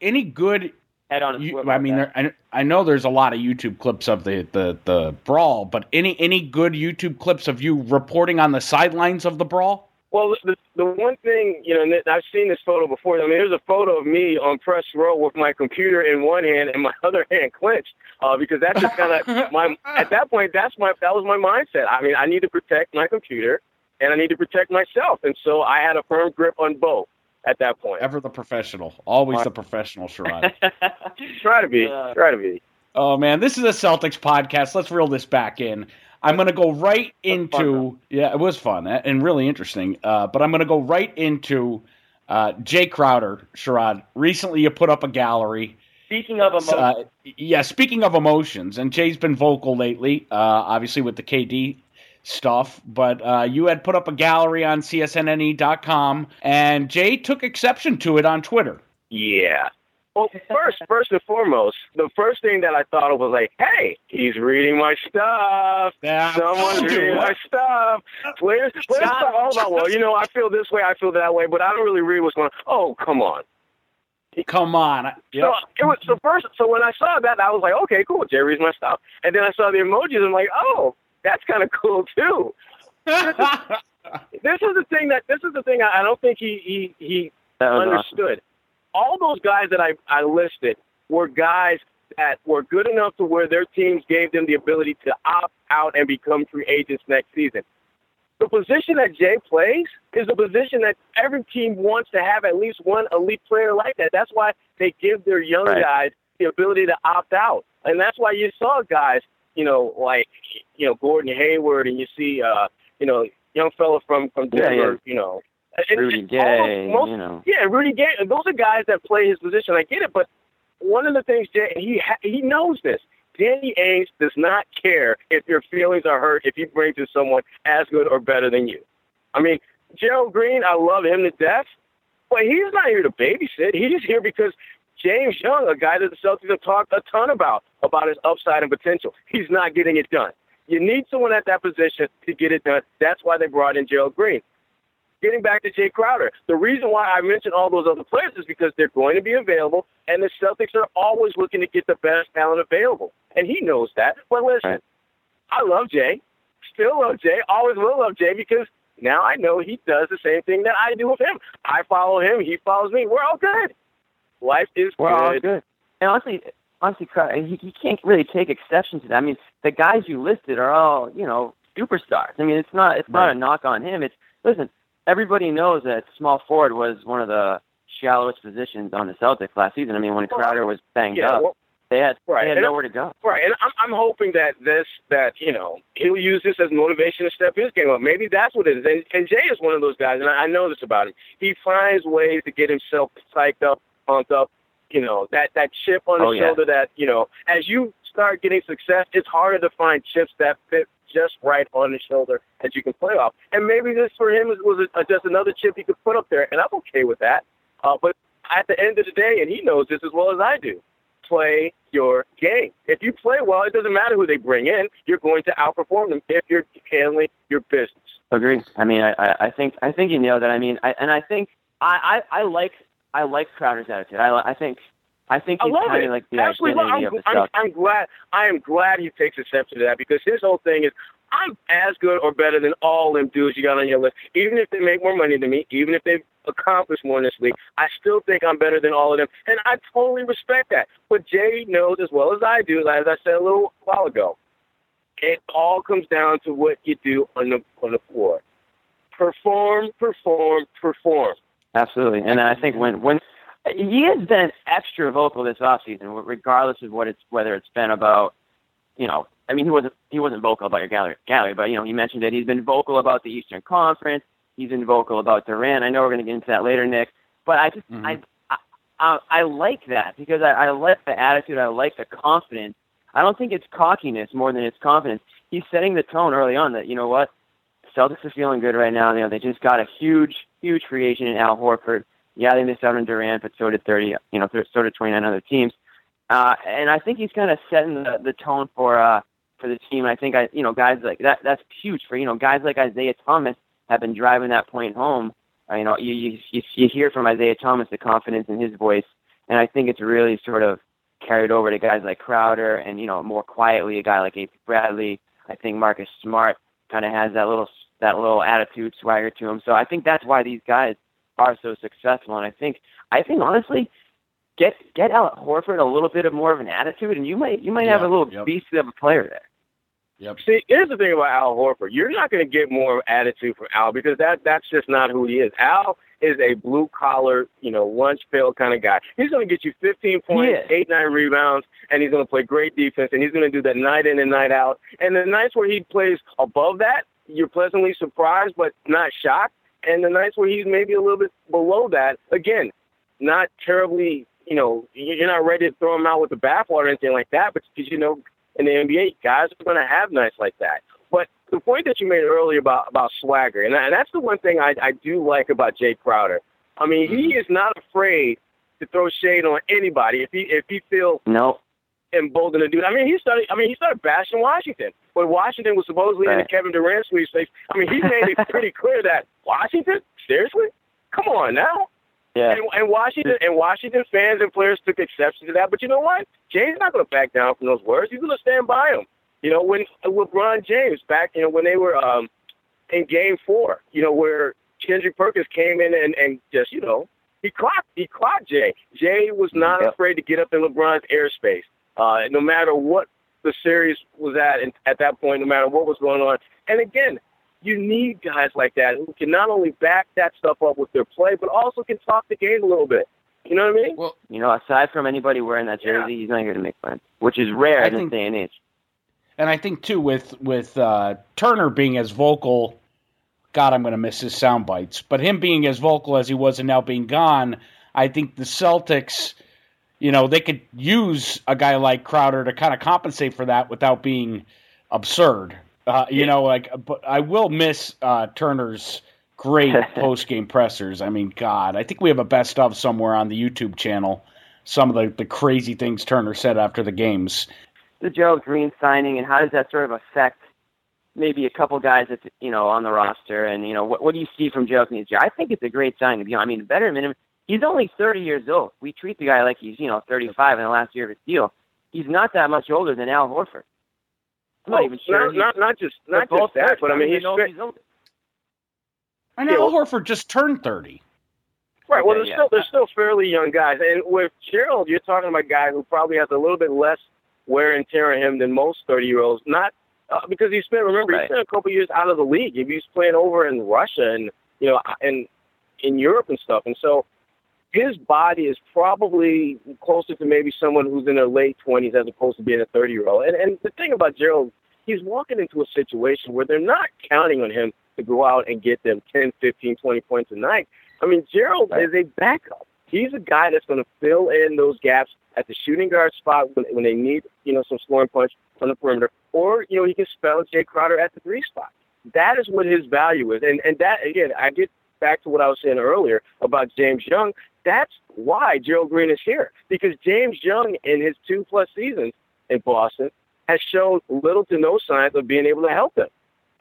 C: Any good
E: head on
C: You, I mean, there, I, I know there's a lot of YouTube clips of the, the, the brawl, but any any good YouTube clips of you reporting on the sidelines of the brawl?
G: Well, the the one thing you know, I've seen this photo before. I mean, there's a photo of me on press row with my computer in one hand and my [laughs] other hand clenched, uh, because that's just kind of [laughs] my. At that point, that's my that was my mindset. I mean, I need to protect my computer, and I need to protect myself, and so I had a firm grip on both at that point.
C: Ever the professional, always the professional, Sherrod. [laughs]
G: Try to be,
E: Uh,
G: try to be.
C: oh man, this is a Celtics podcast. Let's reel this back in. I'm going to go right
E: fun,
C: into yeah, it was fun and really interesting. Uh, but I'm going to go right into uh, Jae Crowder, Sherrod. Recently, you put up a gallery.
E: Speaking of emotions,
C: Uh, yeah, speaking of emotions, and Jae's been vocal lately, uh, obviously with the KD stuff, but uh, you had put up a gallery on csnne.com, and Jae took exception to it on Twitter.
G: Yeah. Well, first, first and foremost, the first thing that I thought of was like, "Hey, he's reading my stuff.
C: Yeah.
G: Someone's [laughs] reading my stuff." Players, players talk all about, well, you know, I feel this way, I feel that way, but I don't really read what's going on. Oh, come on.
C: Come on. Yep.
G: So it was so first. So when I saw that, I was like, okay, cool. Jae reads my stuff, and then I saw the emojis. I'm like, oh, That's kind of cool too. this, is, the thing that this is the thing I, I don't think he he he understood. Awesome. All those guys that I I listed were guys that were good enough to where their teams gave them the ability to opt out and become free agents next season. The position that Jae plays is a position that every team wants to have at least one elite player like that. That's why they give their young right. guys the ability to opt out. And that's why you saw guys, you know, like, you know, Gordon Hayward and you see, uh, you know, young fella from, from Denver, yeah, yeah. you know.
E: And, Rudy Gay, most, you know.
G: Yeah, Rudy Gay. Those are guys that play his position. I get it, but one of the things Jae, he ha- he knows this. Danny Ainge does not care if your feelings are hurt if you bring to someone as good or better than you. I mean, Gerald Green, I love him to death, but he's not here to babysit. He's here because James Young, a guy that the Celtics have talked a ton about, about his upside and potential, he's not getting it done. You need someone at that position to get it done. That's why they brought in Gerald Green getting back to Jae Crowder, the reason why I mentioned all those other players is because they're going to be available, and the Celtics are always looking to get the best talent available. And he knows that. But listen, right. I love Jae. Still love Jae. Always will love Jae because now I know he does the same thing that I do with him. I follow him. He follows me. We're all good. Life is
E: We're
G: good.
E: good. And honestly, honestly, he, he can't really take exception to that. I mean, the guys you listed are all, you know, superstars. I mean, it's not it's right. not a knock on him. It's listen, everybody knows that small forward was one of the shallowest positions on the Celtics last season. I mean, when Crowder was banged
G: yeah,
E: up,
G: well,
E: they had
G: right.
E: they had
G: and
E: nowhere to go.
G: Right, and I'm I'm hoping that this that you know he'll use this as motivation to step his game up. Maybe that's what it is. And, and Jae is one of those guys, and I, I know this about him. He finds ways to get himself psyched up, pumped up. You know that that chip on his
E: oh, yeah.
G: shoulder. That you know, as you start getting success, it's harder to find chips that fit just right on his shoulder that you can play off. And maybe this for him was, a, just another chip he could put up there, and I'm okay with that. Uh, but at the end of the day, and he knows this as well as I do, play your game. If you play well, it doesn't matter who they bring in. You're going to outperform them if you're handling your business.
E: Agree. I mean, I, I think I think you nailed it. I mean, I, and I think I, I, I like I like Crowder's attitude. I, I think I think he's
G: I
E: kind of like the
G: Actually,
E: identity
G: I'm,
E: of the
G: I'm. I'm glad. I am glad he takes exception to that because his whole thing is I'm as good or better than all them dudes you got on your list. Even if they make more money than me, even if they've accomplished more in this league, I still think I'm better than all of them, and I totally respect that. But Jae knows as well as I do, as I said a little while ago, it all comes down to what you do on the on the floor. Perform, perform, perform.
E: Absolutely, and I think when when he has been extra vocal this offseason, regardless of what it's whether it's been about, you know, I mean he wasn't he wasn't vocal about your gallery gallery, but you know he mentioned that he's been vocal about the Eastern Conference. He's been vocal about Durant. I know we're going to get into that later, Nick. But I just
C: Mhm.
E: I, I I I like that because I, I like the attitude. I like the confidence. I don't think it's cockiness more than it's confidence. He's setting the tone early on that you know what, Celtics are feeling good right now. You know they just got a huge huge free agent in Al Horford. Yeah, they missed out on Durant, but so did 30. You know, so did 29 other teams. Uh, and I think he's kind of setting the, the tone for uh, for the team. I think I, you know, guys like that. That's huge for you know guys like Isaiah Thomas have been driving that point home. Uh, you know, you, you you you hear from Isaiah Thomas the confidence in his voice, and I think it's really sort of carried over to guys like Crowder, and you know, more quietly a guy like A.P. Bradley. I think Marcus Smart kind of has that little that little attitude swagger to him. So I think that's why these guys are so successful. And I think I think honestly, get get Al Horford a little bit of more of an attitude, and you might you might have a little
C: yep.
E: beast of a player there.
C: Yep.
G: See, here's the thing about Al Horford. You're not going to get more attitude from Al because that that's just not who he is. Al is a blue collar, you know, lunch pail kind of guy. He's going to get you 15 points, eight nine rebounds, and he's going to play great defense, and he's going to do that night in and night out. And the nights where he plays above that, you're pleasantly surprised but not shocked. And the nights where he's maybe a little bit below that, again, not terribly, you know, you're not ready to throw him out with the bathwater or anything like that, but because you know in the NBA, guys are going to have nights like that. But the point that you made earlier about about swagger, and, and that's the one thing I, I do like about Jae Crowder. I mean, he mm-hmm. is not afraid to throw shade on anybody if he if he feels
E: No,
G: emboldened to do that. I mean, he started. I mean, he started bashing Washington when Washington was supposedly in the Kevin Durant sweepstakes. I mean, he made it pretty [laughs] clear that Washington, seriously, come on now.
E: yeah,
G: And, and Washington and Washington fans and players took exception to that. But you know what? Jae's not going to back down from those words. He's going to stand by them. You know, when LeBron James back, you know, when they were um, in Game Four, you know, where Kendrick Perkins came in and, and just, you know, he clocked he clocked Jae. Jae was not yep. afraid to get up in LeBron's airspace, uh, no matter what the series was at and at that point, no matter what was going on. And again, you need guys like that who can not only back that stuff up with their play, but also can talk the game a little bit. You know what I mean?
E: Well, you know, aside from anybody wearing that jersey, yeah. he's not here to make fun, which is rare I in think, this day and age.
C: And I think too, with with uh, Turner being as vocal, God, I'm going to miss his sound bites. But him being as vocal as he was and now being gone, I think the Celtics, you know, they could use a guy like Crowder to kind of compensate for that without being absurd. Uh, you know, like, but I will miss uh, Turner's great [laughs] post game pressers. I mean, God, I think we have a best of somewhere on the YouTube channel. Some of the, the crazy things Turner said after the games.
E: The Joe Green signing, and how does that sort of affect maybe a couple guys that's you know on the roster? And you know, what, what do you see from Joe Green? I think it's a great signing. You know, I mean, better minimum. He's only 30 years old. We treat the guy like he's you know 35 in the last year of his deal. He's not that much older than Al Horford. I'm not even sure.
G: Not, not, not just not just that, but I mean, he's, he's
C: older. And yeah, Al Horford just turned 30.
G: Right. Well, they're yeah. still they're still fairly young guys, and with Gerald, you're talking about a guy who probably has a little bit less wear and tear on him than most 30 year olds. Not uh, because he spent. Remember, right. he spent a couple years out of the league. He was playing over in Russia and you know and in Europe and stuff, and so his body is probably closer to maybe someone who's in their late 20s as opposed to being a 30 year old. And and the thing about Gerald, he's walking into a situation where they're not counting on him to go out and get them 10, 15, 20 points a night. I mean, Gerald is a backup. He's a guy that's going to fill in those gaps at the shooting guard spot when, when they need, you know, some scoring punch on the perimeter, or you know, he can spell Jae Crowder at the three spot. That is what his value is, and and that again, I get back to what I was saying earlier about James Young. That's why Gerald Green is here because James Young, in his two plus seasons in Boston, has shown little to no signs of being able to help them.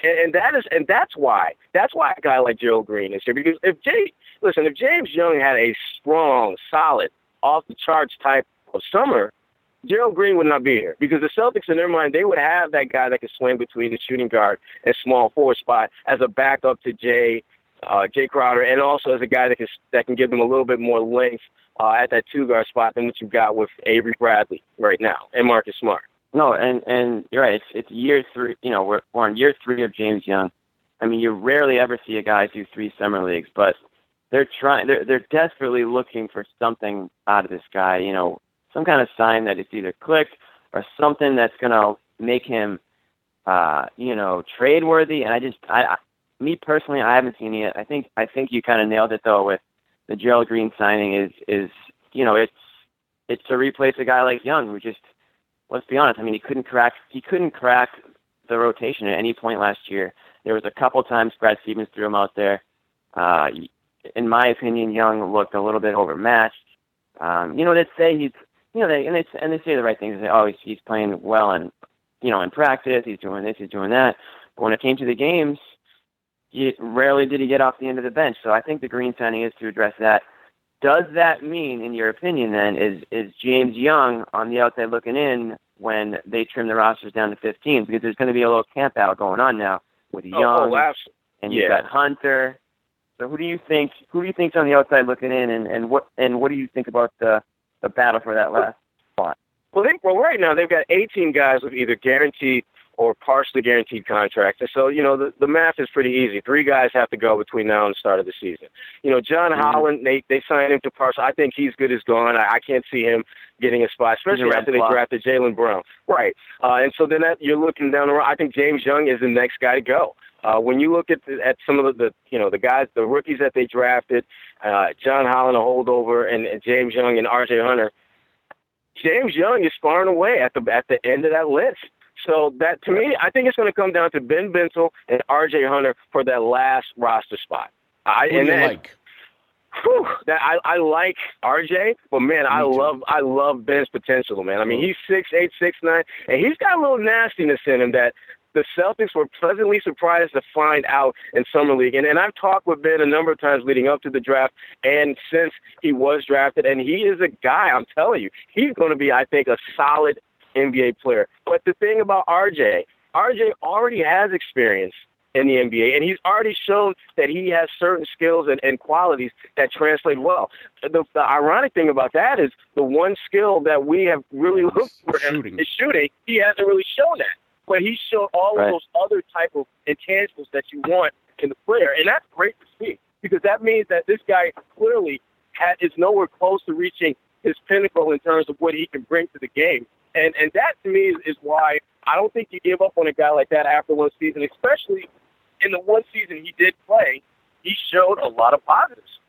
G: And, and that is, and that's why, that's why a guy like Gerald Green is here. Because if Jae, listen, if James Young had a strong, solid, off the charts type of summer, Gerald Green would not be here because the Celtics, in their mind, they would have that guy that can swing between the shooting guard and small forward spot as a backup to Jae, uh, Jae Crowder, and also as a guy that can that can give them a little bit more length uh, at that two guard spot than what you've got with Avery Bradley right now and Marcus Smart.
E: No, and and you're right. It's it's year three. You know, we're, we're on year three of James Young. I mean, you rarely ever see a guy do three summer leagues, but they're trying. They're they're desperately looking for something out of this guy. You know, some kind of sign that it's either clicked or something that's to make him, uh, you know, trade worthy. And I just, I, me personally, I haven't seen it. I think I think you kind of nailed it though with the Gerald Green signing. Is is you know, it's it's to replace a guy like Young who just let's be honest. I mean, he couldn't crack he couldn't crack the rotation at any point last year. There was a couple times Brad Stevens threw him out there. Uh, in my opinion, Young looked a little bit overmatched. Um, you know, they say he's you know they and they and they say the right things. They say, oh, he's, he's playing well and you know in practice. He's doing this. He's doing that. But when it came to the games, he, rarely did he get off the end of the bench. So I think the Green signing is to address that. Does that mean, in your opinion, then, is is James Young on the outside looking in when they trim the rosters down to 15? Because there's going to be a little camp out going on now with oh, oh Young,
G: oh,
E: and you've got Hunter. So who do you think? Who do you think's on the outside looking in, and, and what and what do you think about the the battle for that last spot?
G: Well, they, well, right now they've got 18 guys with either guaranteed or partially guaranteed contracts. And so, you know, the, the math is pretty easy. Three guys have to go between now and the start of the season. You know, John mm-hmm. Holland, they they signed him to partial. I think he's good as gone. I, I can't see him getting a spot, especially after they drafted Jaylen Brown. Right. Uh, and so then that, you're looking down the road. I think James Young is the next guy to go. Uh, when you look at the, at some of the, the you know the guys the rookies that they drafted, uh, John Holland a holdover and, and James Young and R.J. Hunter, James Young is far and away at the at the end of that list. So that to me, I think it's going to come down to Ben Bentil and R.J. Hunter for that last roster spot.
C: I Who and do you like?
G: Whew, that I, I like RJ, but man, me I too. love I love Ben's potential, man. I mean, he's six eight, six nine, and he's got a little nastiness in him that the Celtics were pleasantly surprised to find out in summer league. And, and I've talked with Ben a number of times leading up to the draft and since he was drafted, and he is a guy. I'm telling you, he's going to be, I think, a solid NBA player. But the thing about RJ, RJ already has experience in the NBA, and he's already shown that he has certain skills and, and qualities that translate well. The, the ironic thing about that is the one skill that we have really looked for
C: Shooting.
G: is shooting. He hasn't really shown that, but he's shown all
E: Right.
G: of those other type of intangibles that you want in the player, and that's great to see because that means that this guy clearly had, is nowhere close to reaching his pinnacle in terms of what he can bring to the game. And and that to me is, is why I don't think you give up on a guy like that after one season, especially in the one season he did play. He showed a lot of positives.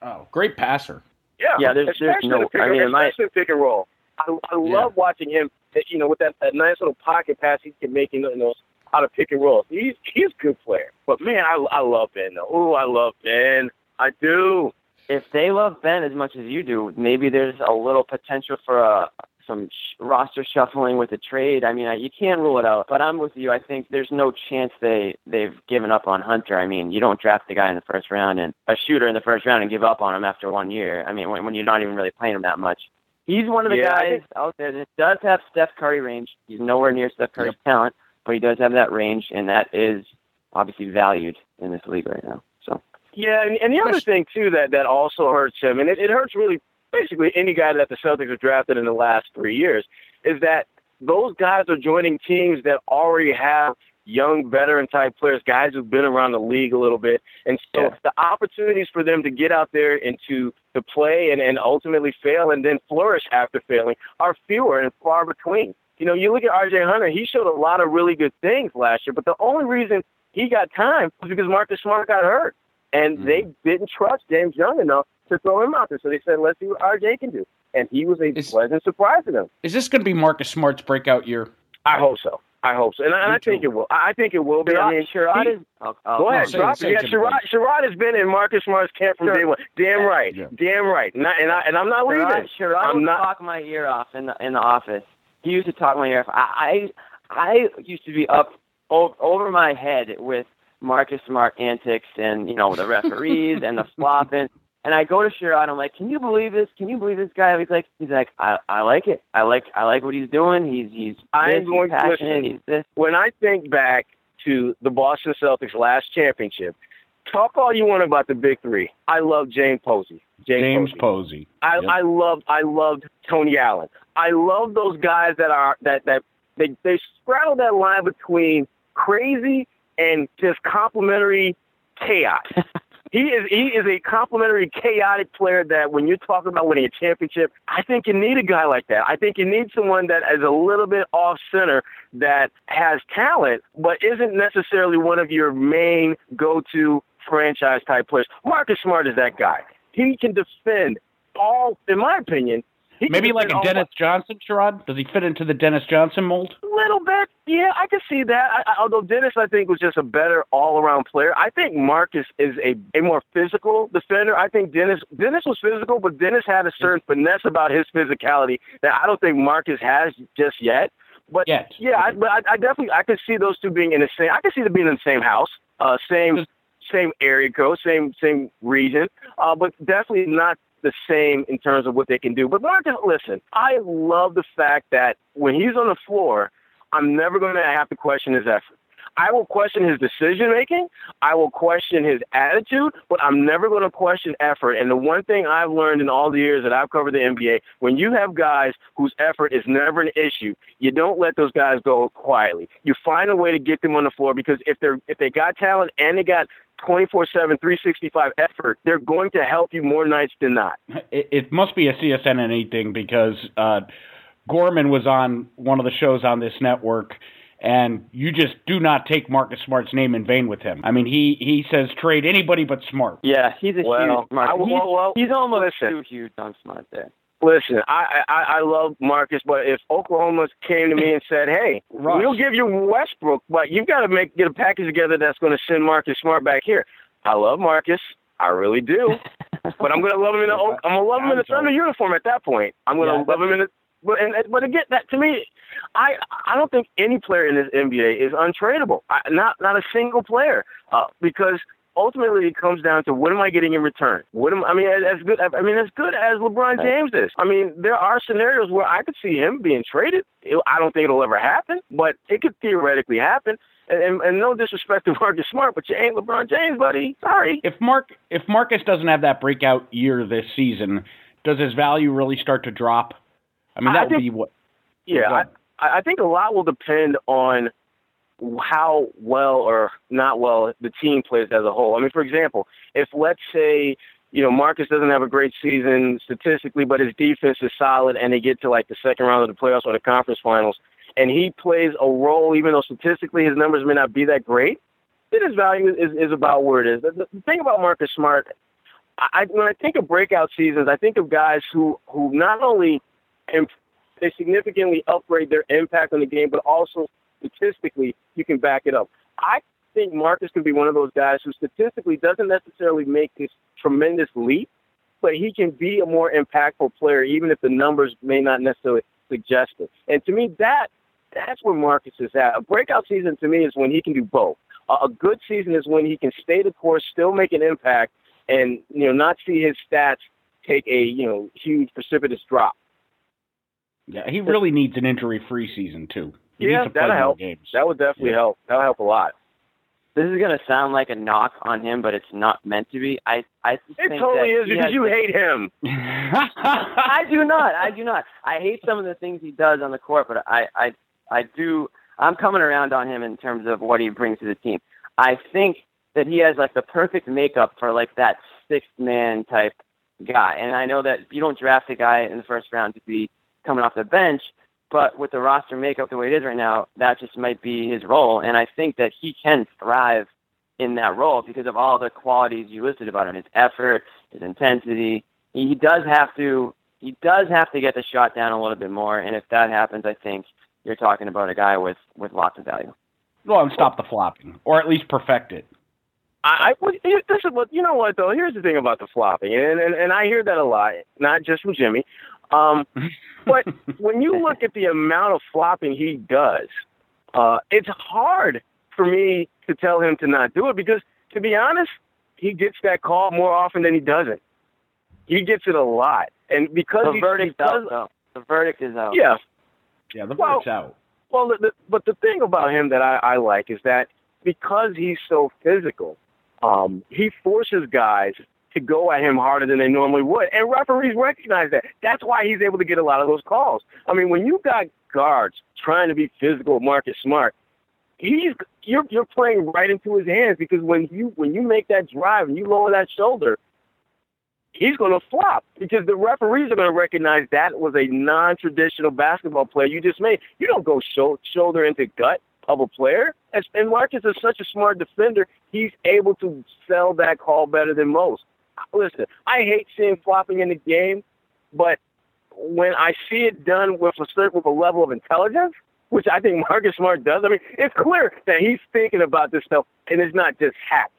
C: Oh, great passer.
G: Yeah,
E: Yeah, there's- there's
G: especially
E: no-
G: the pick,
E: I mean, in my-
G: especially in pick and roll. I, I
C: Yeah.
G: love watching him. You know, with that, that nice little pocket pass he can make in those out of pick and roll. He's he's a good player. But man, I I love Ben though. Oh, I love Ben. I do.
E: if they love Ben as much as you do, maybe there's a little potential for a some sh- roster shuffling with a trade. I mean, I, you can't rule it out. But I'm with you. I think there's no chance they they've given up on Hunter. I mean, you don't draft the guy in the first round and a shooter in the first round and give up on him after one year. I mean, when, when you're not even really playing him that much. He's one of the
G: Yeah,
E: guys
G: think-
E: out there that does have Steph Curry range. He's nowhere near Steph Curry's talent, but he does have that range, and that is obviously valued in this league right now. So.
G: Yeah, and, and the other thing too that that also hurts him, and it, it hurts really basically any guy that the Celtics have drafted in the last three years, is that those guys are joining teams that already have young veteran type players, guys who've been around the league a little bit, and so
E: Yeah.
G: the opportunities for them to get out there and to to play and, and ultimately fail and then flourish after failing are fewer and far between. You know, you look at RJ Hunter, he showed a lot of really good things last year, but the only reason he got time was because Marcus Smart got hurt. And mm-hmm. they didn't trust James Young enough to throw him out there. So they said, let's see what RJ can do. And he was a
C: Is-
G: pleasant surprise to them.
C: Is this going to be Marcus Smart's breakout year?
G: I hope so. I hope so. And, I- I think it will. I I think it will be. I mean,
E: Sherrod is. Oh, oh,
G: Go ahead,
C: say-
G: drop it. Yeah, Sherrod. Sherrod has been in Marcus Smart's camp from
E: Sure.
G: day one. Damn right.
C: Yeah.
G: Damn right. Not, and, I, and I'm not leaving.
E: Sherrod, Sherrod
G: I'm
E: would
G: not.
E: talk my ear off in the in the office. He used to talk my ear off. I I, I used to be up o- over my head with Marcus Smart antics and you know the referees and the [laughs] flopping. And I go to Sherrod. I'm like, can you believe this? Can you believe this guy? He's like, he's like, I I like it. I like I like what he's doing. He's he's
G: I'm
E: this,
G: going
E: he's
G: to
E: passionate.
G: listen.
E: He's this.
G: When I think back to the Boston Celtics last championship, talk all you want about the big three. I love James Posey.
C: James
G: Posey.
C: Posey.
G: I,
C: Yep.
G: I loved I loved Tony Allen. I love those guys that are that that they they straddle that line between crazy and just complimentary chaos. [laughs] he is he is a complimentary chaotic player that when you're talking about winning a championship, I think you need a guy like that. I think you need someone that is a little bit off center that has talent but isn't necessarily one of your main go to franchise type players. Marcus Smart is that guy. He can defend all in my opinion. He
C: Maybe like a
G: all-
C: Dennis Johnson, Sherrod? Does he fit into the Dennis Johnson mold?
G: A little bit, yeah, I can see that. I, I, although Dennis, I think, was just a better all-around player. I think Marcus is a, a more physical defender. I think Dennis Dennis was physical, but Dennis had a certain finesse about his physicality that I don't think Marcus has just yet. But
C: Yet.
G: yeah, I, but I, I definitely I could see those two being in the same. I could see them being in the same house, uh, same same area code, same same region, uh, but definitely not the same in terms of what they can do. But Marcus, listen, I love the fact that when he's on the floor, I'm never going to have to question his effort. I will question his decision making. I will question his attitude, but I'm never going to question effort. And the one thing I've learned in all the years that I've covered the NBA, when you have guys whose effort is never an issue, you don't let those guys go quietly. You find a way to get them on the floor because if they're if they got talent and they got 24/7 365 effort, they're going to help you more nights than not.
C: It, it must be a CSNNE thing because uh, Gorman was on one of the shows on this network, and you just do not take Marcus Smart's name in vain with him. I mean, he he says trade anybody but Smart.
E: Yeah, he's a
G: Well,
E: huge. Mark.
G: I- well,
E: he's,
G: well,
E: he's almost
G: listen.
E: too huge on Smart there.
G: Listen, I, I I love Marcus, but if Oklahoma came to me and said, "Hey,
C: Russ.
G: we'll give you Westbrook, but you've got to make get a package together that's going to send Marcus Smart back here," I love Marcus, I really do, [laughs] but I'm going to love him in the Oak- I'm going to love him in the Thunder uniform at that point. I'm going to
C: Yeah,
G: love him in the but and, but again, that to me, I I don't think any player in this NBA is untradeable. I, not not a single player, uh, because ultimately it comes down to what am I getting in return? What am I mean as, as good I mean as good as LeBron James is. I mean there are scenarios where I could see him being traded. I don't think it'll ever happen, but it could theoretically happen. And, and, no disrespect to [laughs] Marcus Smart, but you ain't LeBron James, buddy. Sorry.
C: If Mark if Marcus doesn't have that breakout year this season, does his value really start to drop? I mean, that I would think, be what.
G: Yeah, I, I think a lot will depend on how well or not well the team plays as a whole. I mean, for example, if let's say you know Marcus doesn't have a great season statistically, but his defense is solid, and they get to like the second round of the playoffs or the conference finals, and he plays a role, even though statistically his numbers may not be that great, then his value is, is about where it is. The, the thing about Marcus Smart, I, when I think of breakout seasons, I think of guys who who not only imp- they significantly upgrade their impact on the game, but also statistically, you can back it up. I think Marcus could be one of those guys who statistically doesn't necessarily make this tremendous leap, but he can be a more impactful player, even if the numbers may not necessarily suggest it. And to me, that that's where Marcus is at. A breakout season to me is when he can do both. A good season is when he can stay the course, still make an impact, and you know not see his stats take a you know huge precipitous drop.
C: Yeah, he really needs an injury-free season too. He
G: yeah, that'll help.
C: Games.
G: That would definitely yeah. help. That'll help a lot.
E: This is gonna sound like a knock on him, but it's not meant to be. I I just
G: it
E: think
G: totally
E: is
G: because you hate him. [laughs]
E: I do not. I do not. I hate some of the things he does on the court, but I I I do. I'm coming around on him in terms of what he brings to the team. I think that he has like the perfect makeup for like that sixth man type guy. And I know that you don't draft a guy in the first round to be coming off the bench, but with the roster makeup the way it is right now, that just might be his role. And I think that he can thrive in that role because of all the qualities you listed about him, his effort, his intensity. He does have to he does have to get the shot down a little bit more. And if that happens, I think you're talking about a guy with, with lots of value.
C: Well, and stop the flopping, or at least perfect it.
G: I, I this is what you know. What though? Here's the thing about the flopping, and and, and I hear that a lot, not just from Jimmy. Um, [laughs] but when you look at the amount of flopping he does, uh, it's hard for me to tell him to not do it because, to be honest, he gets that call more often than he doesn't. He gets it a lot, and because
E: the
G: he,
E: verdict
G: he does,
E: out, though. The verdict is out.
G: Yeah,
C: yeah, the
G: well,
C: verdict's out.
G: Well, the, the, but the thing about him that I, I like is that because he's so physical, um, he forces guys to go at him harder than they normally would. And referees recognize that. That's why he's able to get a lot of those calls. I mean, when you got guards trying to be physical Marcus Smart, he's you're you're playing right into his hands because when you when you make that drive and you lower that shoulder, he's going to flop because the referees are going to recognize that was a non-traditional basketball player you just made. You don't go shoulder into gut of a player. And Marcus is such a smart defender, he's able to sell that call better than most listen, I hate seeing flopping in the game, but when I see it done with a certain with a level of intelligence, which I think Marcus Smart does, I mean, it's clear that he's thinking about this stuff, and it's not just hacks.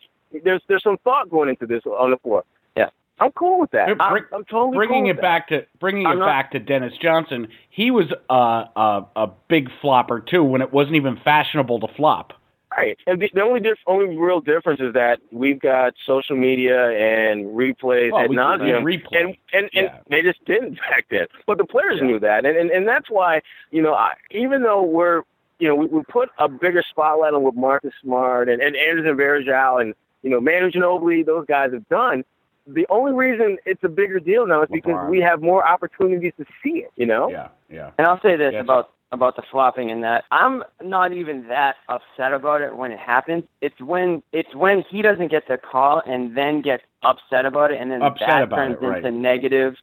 G: There's there's some thought going into this on the floor.
E: Yeah,
G: I'm cool with that.
C: Bring,
G: I'm, I'm, totally
C: bringing
G: cool
C: it back to bringing I'm it not, back to Dennis Johnson. He was a, a a big flopper too when it wasn't even fashionable to flop.
G: Right. And the, the only diff- only real difference is that we've got social media and replays
C: well,
G: ad nauseum, and and, and they just didn't back then. But the players
C: yeah.
G: knew that, and, and and that's why you know I, even though we're you know we, we put a bigger spotlight on what Marcus Smart and and Anderson Varejao and you know Manu Ginobili those guys have done. The only reason it's a bigger deal now is because we have more opportunities to see it. You know.
C: Yeah. Yeah.
E: And I'll say this
C: Yes.
E: about about the flopping and that I'm not even that upset about it when it happens. It's when it's when he doesn't get the call and then gets upset about it and then
C: Upset
E: that turns
C: it, right.
E: into negative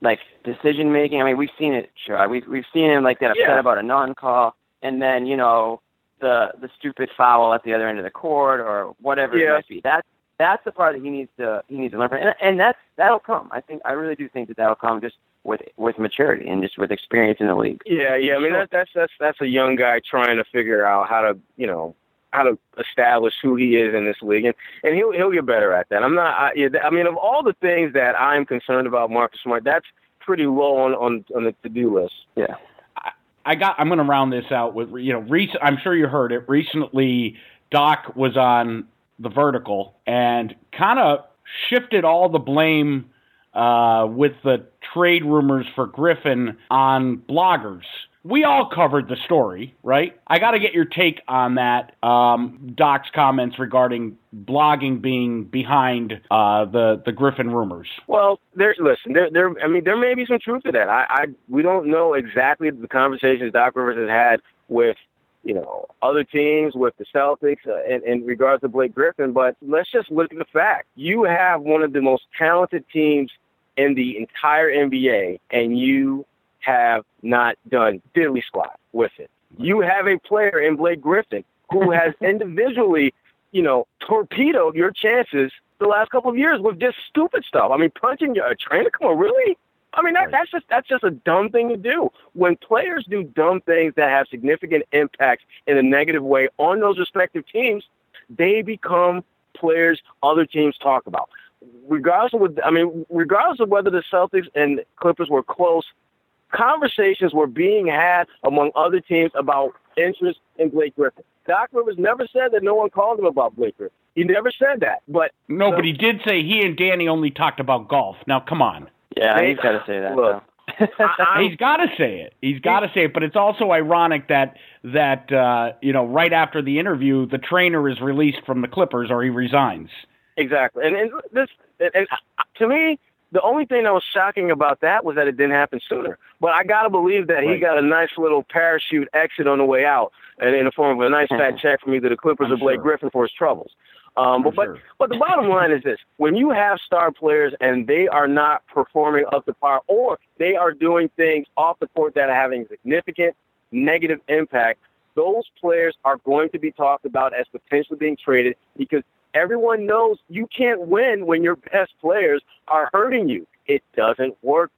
E: like decision making. I mean we've seen it sure. We've we've seen him like get upset
G: Yeah.
E: about a non call and then, you know, the the stupid foul at the other end of the court or whatever
G: Yeah.
E: it might be. That's that's the part that he needs to he needs to learn from, and, and that's that'll come. I think I really do think that that'll come just with with maturity and just with experience in the league.
G: Yeah, yeah. I mean, that, that's that's that's a young guy trying to figure out how to, you know, how to establish who he is in this league, and and he'll he'll get better at that. I'm not. I, yeah, I mean, of all the things that I'm concerned about, Marcus Smart, that's pretty low on on on the to do list.
E: Yeah.
C: I got. I'm going to round this out with you know. Rec- I'm sure you heard it recently. Doc was on the vertical and kind of shifted all the blame uh, with the trade rumors for Griffin on bloggers. We all covered the story, right? I got to get your take on that. Um, Doc's comments regarding blogging being behind uh, the the Griffin rumors.
G: Well, there. Listen, there. There. I mean, there may be some truth to that. I. I we don't know exactly the conversations Doc Rivers has had with you know, other teams with the Celtics uh, in, in regards to Blake Griffin. But let's just look at the fact. You have one of the most talented teams in the entire NBA, and you have not done diddly squat with it. You have a player in Blake Griffin who [laughs] has individually, you know, torpedoed your chances the last couple of years with just stupid stuff. I mean, punching a trainer. Come on, really? I mean, that, that's just that's just a dumb thing to do. When players do dumb things that have significant impacts in a negative way on those respective teams, they become players other teams talk about. Regardless of, I mean, regardless of whether the Celtics and Clippers were close, conversations were being had among other teams about interest in Blake Griffin. Doc Rivers never said that no one called him about Blake Griffin. He never said that. But
C: no, but he did say he and Danny only talked about golf. Now, come on.
E: Yeah, he's got to say that. Look, [laughs]
C: he's got to say it. He's got to say it. But it's also ironic that that uh, you know right after the interview, the trainer is released from the Clippers or he resigns.
G: Exactly, and, and this and, to me, the only thing that was shocking about that was that it didn't happen sooner. But I gotta believe that right. he got a nice little parachute exit on the way out, and in the form of a nice fat [laughs] check from either the Clippers
C: I'm
G: or Blake
C: sure.
G: Griffin for his troubles. Um, but,
C: sure.
G: but but the bottom line is this: when you have star players and they are not performing up to par, or they are doing things off the court that are having significant negative impact, those players are going to be talked about as potentially being traded because everyone knows you can't win when your best players are hurting you. It doesn't work.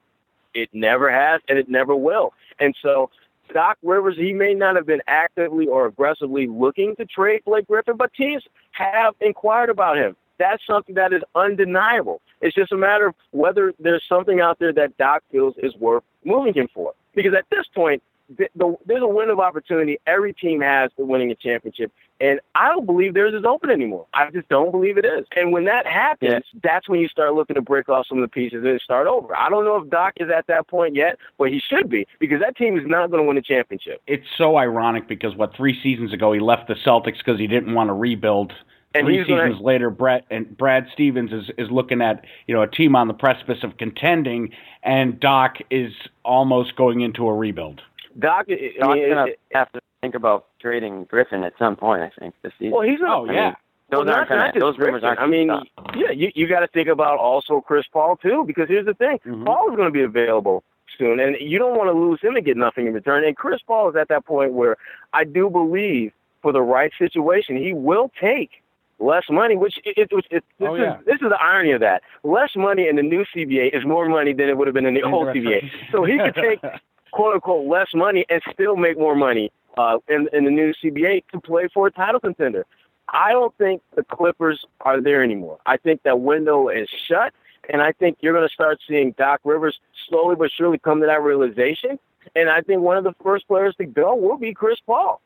G: It never has, and it never will. And so Doc Rivers, he may not have been actively or aggressively looking to trade Blake Griffin, but teams have inquired about him. That's something that is undeniable. It's just a matter of whether there's something out there that Doc feels is worth moving him for. Because at this point, the, the, there's a window of opportunity every team has for winning a championship. And I don't believe theirs is open anymore. I just don't believe it is. And when that happens, yeah. that's when you start looking to break off some of the pieces and start over. I don't know if Doc is at that point yet, but he should be because that team is not going to win a championship.
C: It's so ironic because what three seasons ago he left the Celtics because he didn't want to rebuild.
G: And
C: Three seasons
G: gonna,
C: later, Brett and Brad Stevens is is looking at you know a team on the precipice of contending, and Doc is almost going into a rebuild.
G: Doc, I
E: Doc's
G: mean,
E: gonna have to think about trading Griffin at some point. I think this season.
G: well, he's not.
C: Oh yeah,
E: those
G: well,
E: aren't
G: not,
E: gonna,
G: not
E: those rumors
G: Griffin.
E: aren't.
G: I mean,
E: gonna stop.
G: yeah, you you got to think about also Chris Paul too, because here's the thing:
C: Mhm.
G: Paul is going to be available soon, and you don't want to lose him and get nothing in return. And Chris Paul is at that point where I do believe, for the right situation, he will take less money. Which it, it, it, this
C: Oh,
G: is this is the irony of that: less money in the new CBA is more money than it would have been in the old CBA. So he could take [laughs] quote unquote less money and still make more money uh, in in the new CBA to play for a title contender. I don't think the Clippers are there anymore. I think that window is shut, and I think you're going to start seeing Doc Rivers slowly but surely come to that realization. And I think one of the first players to go will be Chris Paul.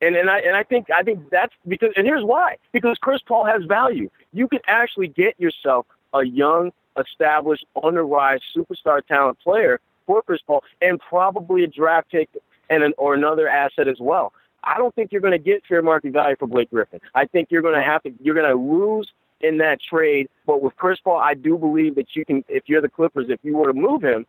G: And and I and I think I think that's because and here's why because Chris Paul has value. You can actually get yourself a young, established, on the rise superstar talent player for Chris Paul and probably a draft pick and an, or another asset as well. I don't think you're going to get fair market value for Blake Griffin. I think you're going to have to you're going to lose in that trade. But with Chris Paul, I do believe that you can. If you're the Clippers, if you were to move him,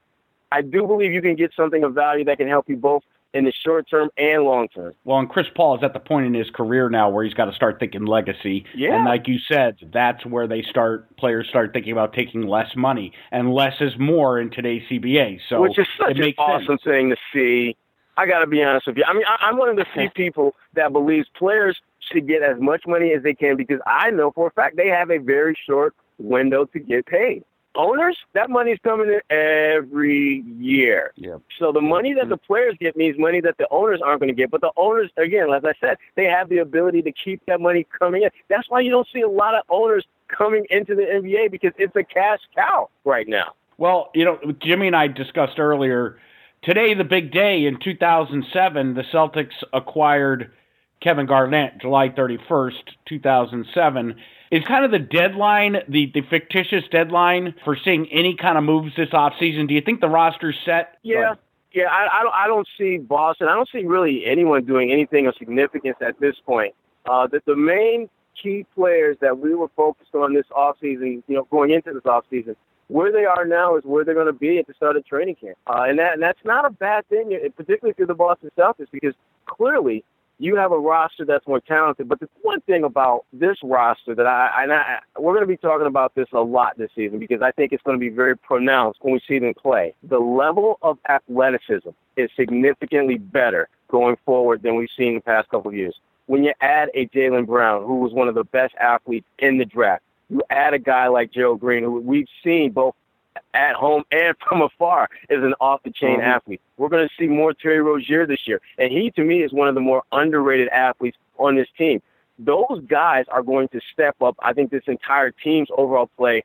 G: I do believe you can get something of value that can help you both in the short term and long term.
C: Well, and Chris Paul is at the point in his career now where he's got to start thinking legacy.
G: Yeah.
C: And like you said, that's where they start players start thinking about taking less money, and less is more in today's CBA. So
G: which is such
C: it
G: an awesome
C: sense.
G: thing to see. I got to be honest with you. I mean, I, I'm one of the few people that believes players should get as much money as they can because I know for a fact they have a very short window to get paid. Owners, that money's coming in every year.
C: Yeah.
G: So the money that the players get means money that the owners aren't going to get. But the owners, again, as I said, they have the ability to keep that money coming in. That's why you don't see a lot of owners coming into the NBA because it's a cash cow right now.
C: Well, you know, Jimmy and I discussed earlier today the big day in 2007. The Celtics acquired Kevin Garnett, July 31st, 2007. Is kind of the deadline, the, the fictitious deadline for seeing any kind of moves this offseason? Do you think the roster's set?
G: Yeah. Yeah, I, I don't. I don't see Boston. I don't see really anyone doing anything of significance at this point. Uh, that the main key players that we were focused on this offseason, you know, going into this offseason, where they are now is where they're going to be at the start of training camp. Uh, and that and that's not a bad thing, particularly through the Boston Celtics, because clearly you have a roster that's more talented. But the one thing about this roster that I, and I we're going to be talking about this a lot this season because I think it's going to be very pronounced when we see them play. The level of athleticism is significantly better going forward than we've seen in the past couple of years. When you add a Jaylen Brown, who was one of the best athletes in the draft, you add a guy like Gerald Green, who we've seen both at home and [laughs] from afar is an off the chain mm-hmm. athlete. We're going to see more Terry Rozier this year. And he, to me, is one of the more underrated athletes on this team. Those guys are going to step up. I think this entire team's overall play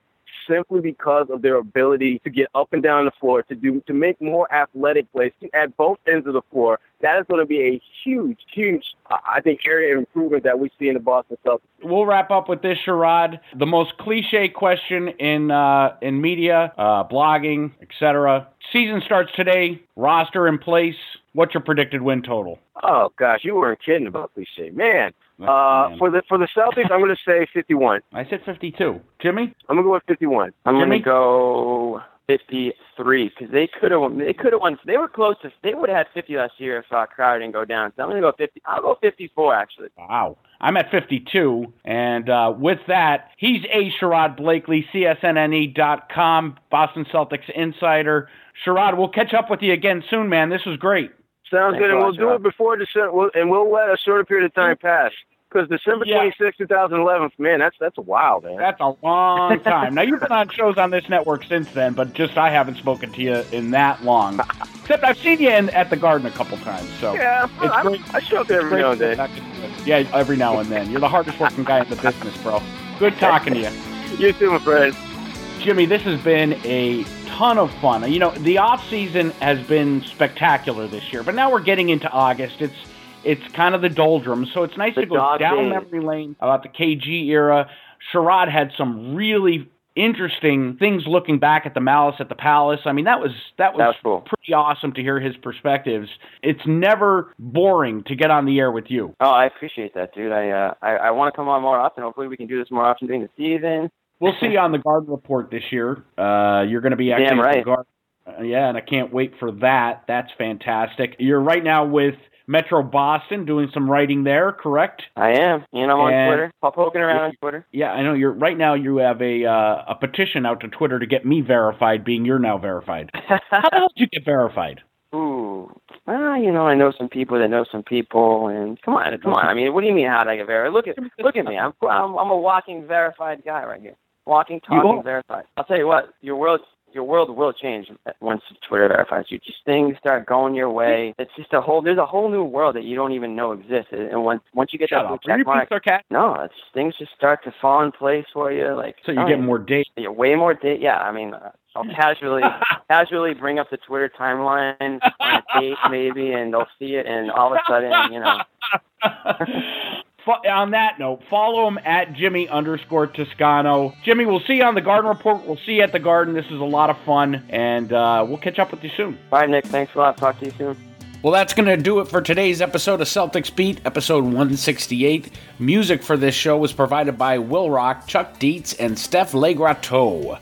G: simply because of their ability to get up and down the floor, to do to make more athletic plays to at both ends of the floor. That is going to be a huge, huge, I think, area of improvement that we see in the Boston Celtics.
C: We'll wrap up with this, Sherrod. The most cliche question in uh, in media, uh, blogging, etc. Season starts today. Roster in place. What's your predicted win total?
G: Oh gosh, you weren't kidding about cliche, man. Uh, for the for the Celtics, I'm going to say 51. [laughs]
C: I said 52. Jimmy,
G: I'm going to go with 51.
E: I'm going to go 53 because they could have they could have won. They were close to. They would have had 50 last year if uh, Crowder didn't go down. So I'm going to go 50. I'll go 54 actually.
C: Wow. I'm at 52, and uh, with that, he's A. Sherrod Blakely, CSNNE.com, Boston Celtics insider. Sherrod, we'll catch up with you again soon, man. This was great.
G: Sounds Thanks good, and we'll do it before December, and we'll let a short period of time pass. Because December yeah. 26, 2011, man, that's that's a while, man.
C: That's a long time. now you've been on shows on this network since then, but just I haven't spoken to you in that long. [laughs] Except I've seen you in, at the Garden a couple times. So
G: yeah, it's I, great. I show up every now and then.
C: Yeah, every now and then. You're the hardest working guy in the business, bro. Good talking to you. [laughs]
G: You too, my friend.
C: Jimmy, this has been a ton of fun. You know, the off season has been spectacular this year, but now we're getting into August. It's it's kind of the doldrums, so it's nice
E: the
C: to go down memory lane about the KG era. Sherrod had some really interesting things looking back at the Malice at the Palace. I mean, that was that was,
E: that was cool.
C: pretty awesome to hear his perspectives. It's never boring to get on the air with you.
E: Oh, I appreciate that, dude. I uh, I, I want to come on more often. Hopefully, we can do this more often during the season.
C: We'll see you on the Garden Report this year. Uh, you're going to be actually
E: Damn right.
C: Garden. Uh, yeah, and I can't wait for that. That's fantastic. You're right now with Metro Boston doing some writing there, correct?
E: I am. You know, I'm on Twitter. Pop poking around on Twitter.
C: Yeah, I know. You're right now. You have a uh, a petition out to Twitter to get me verified, being you're now verified. [laughs] How the hell did you get verified?
E: Ooh, well, you know, I know some people that know some people, and come on, come on. I mean, what do you mean how did I get verified? Look at look at me. I'm I'm, I'm a walking verified guy right here. Walking, talking, verified. I'll tell you what, your world, your world will change once Twitter verifies you. Just things start going your way. It's just a whole. There's a whole new world that you don't even know exists. And once once you get
C: Shut
E: that
C: up.
E: check mark,
C: sarcastic?
E: no, it's things just start to fall in place for you. Like
C: so, you get more date.
E: Yeah, way more date. Yeah, I mean, uh, I'll casually [laughs] casually bring up the Twitter timeline on a date maybe, and they'll see it, and all of a sudden, you know. [laughs]
C: on that note, follow him at Jimmy underscore Toscano. Jimmy, we'll see you on the Garden Report. We'll see you at the Garden. This is a lot of fun, and uh, we'll catch up with you soon.
E: Bye, Nick. Thanks a lot. Talk to you soon.
C: Well, that's going to do it for today's episode of Celtics Beat, episode 168. Music for this show was provided by Will Rock, Chuck Dietz, and Steph Legrateau.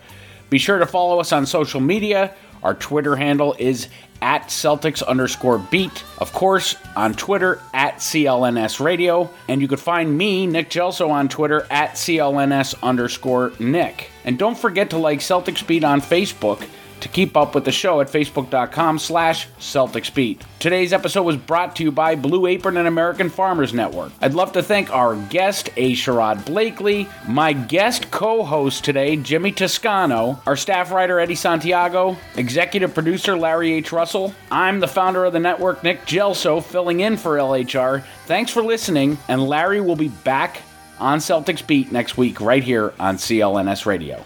C: Be sure to follow us on social media. Our Twitter handle is at Celtics underscore beat. Of course, on Twitter at CLNS Radio. And you could find me, Nick Gelso, on Twitter at CLNS underscore Nick. And don't forget to like Celtics Beat on Facebook to keep up with the show at facebook.com slash celticsbeat. Today's episode was brought to you by Blue Apron and American Farmers Network. I'd love to thank our guest, A. Sherrod Blakely, my guest co-host today, Jimmy Toscano, our staff writer, Eddie Santiago, executive producer, Larry H. Russell. I'm the founder of the network, Nick Gelso, filling in for LHR. Thanks for listening, and Larry will be back on Celtics Beat next week right here on CLNS Radio.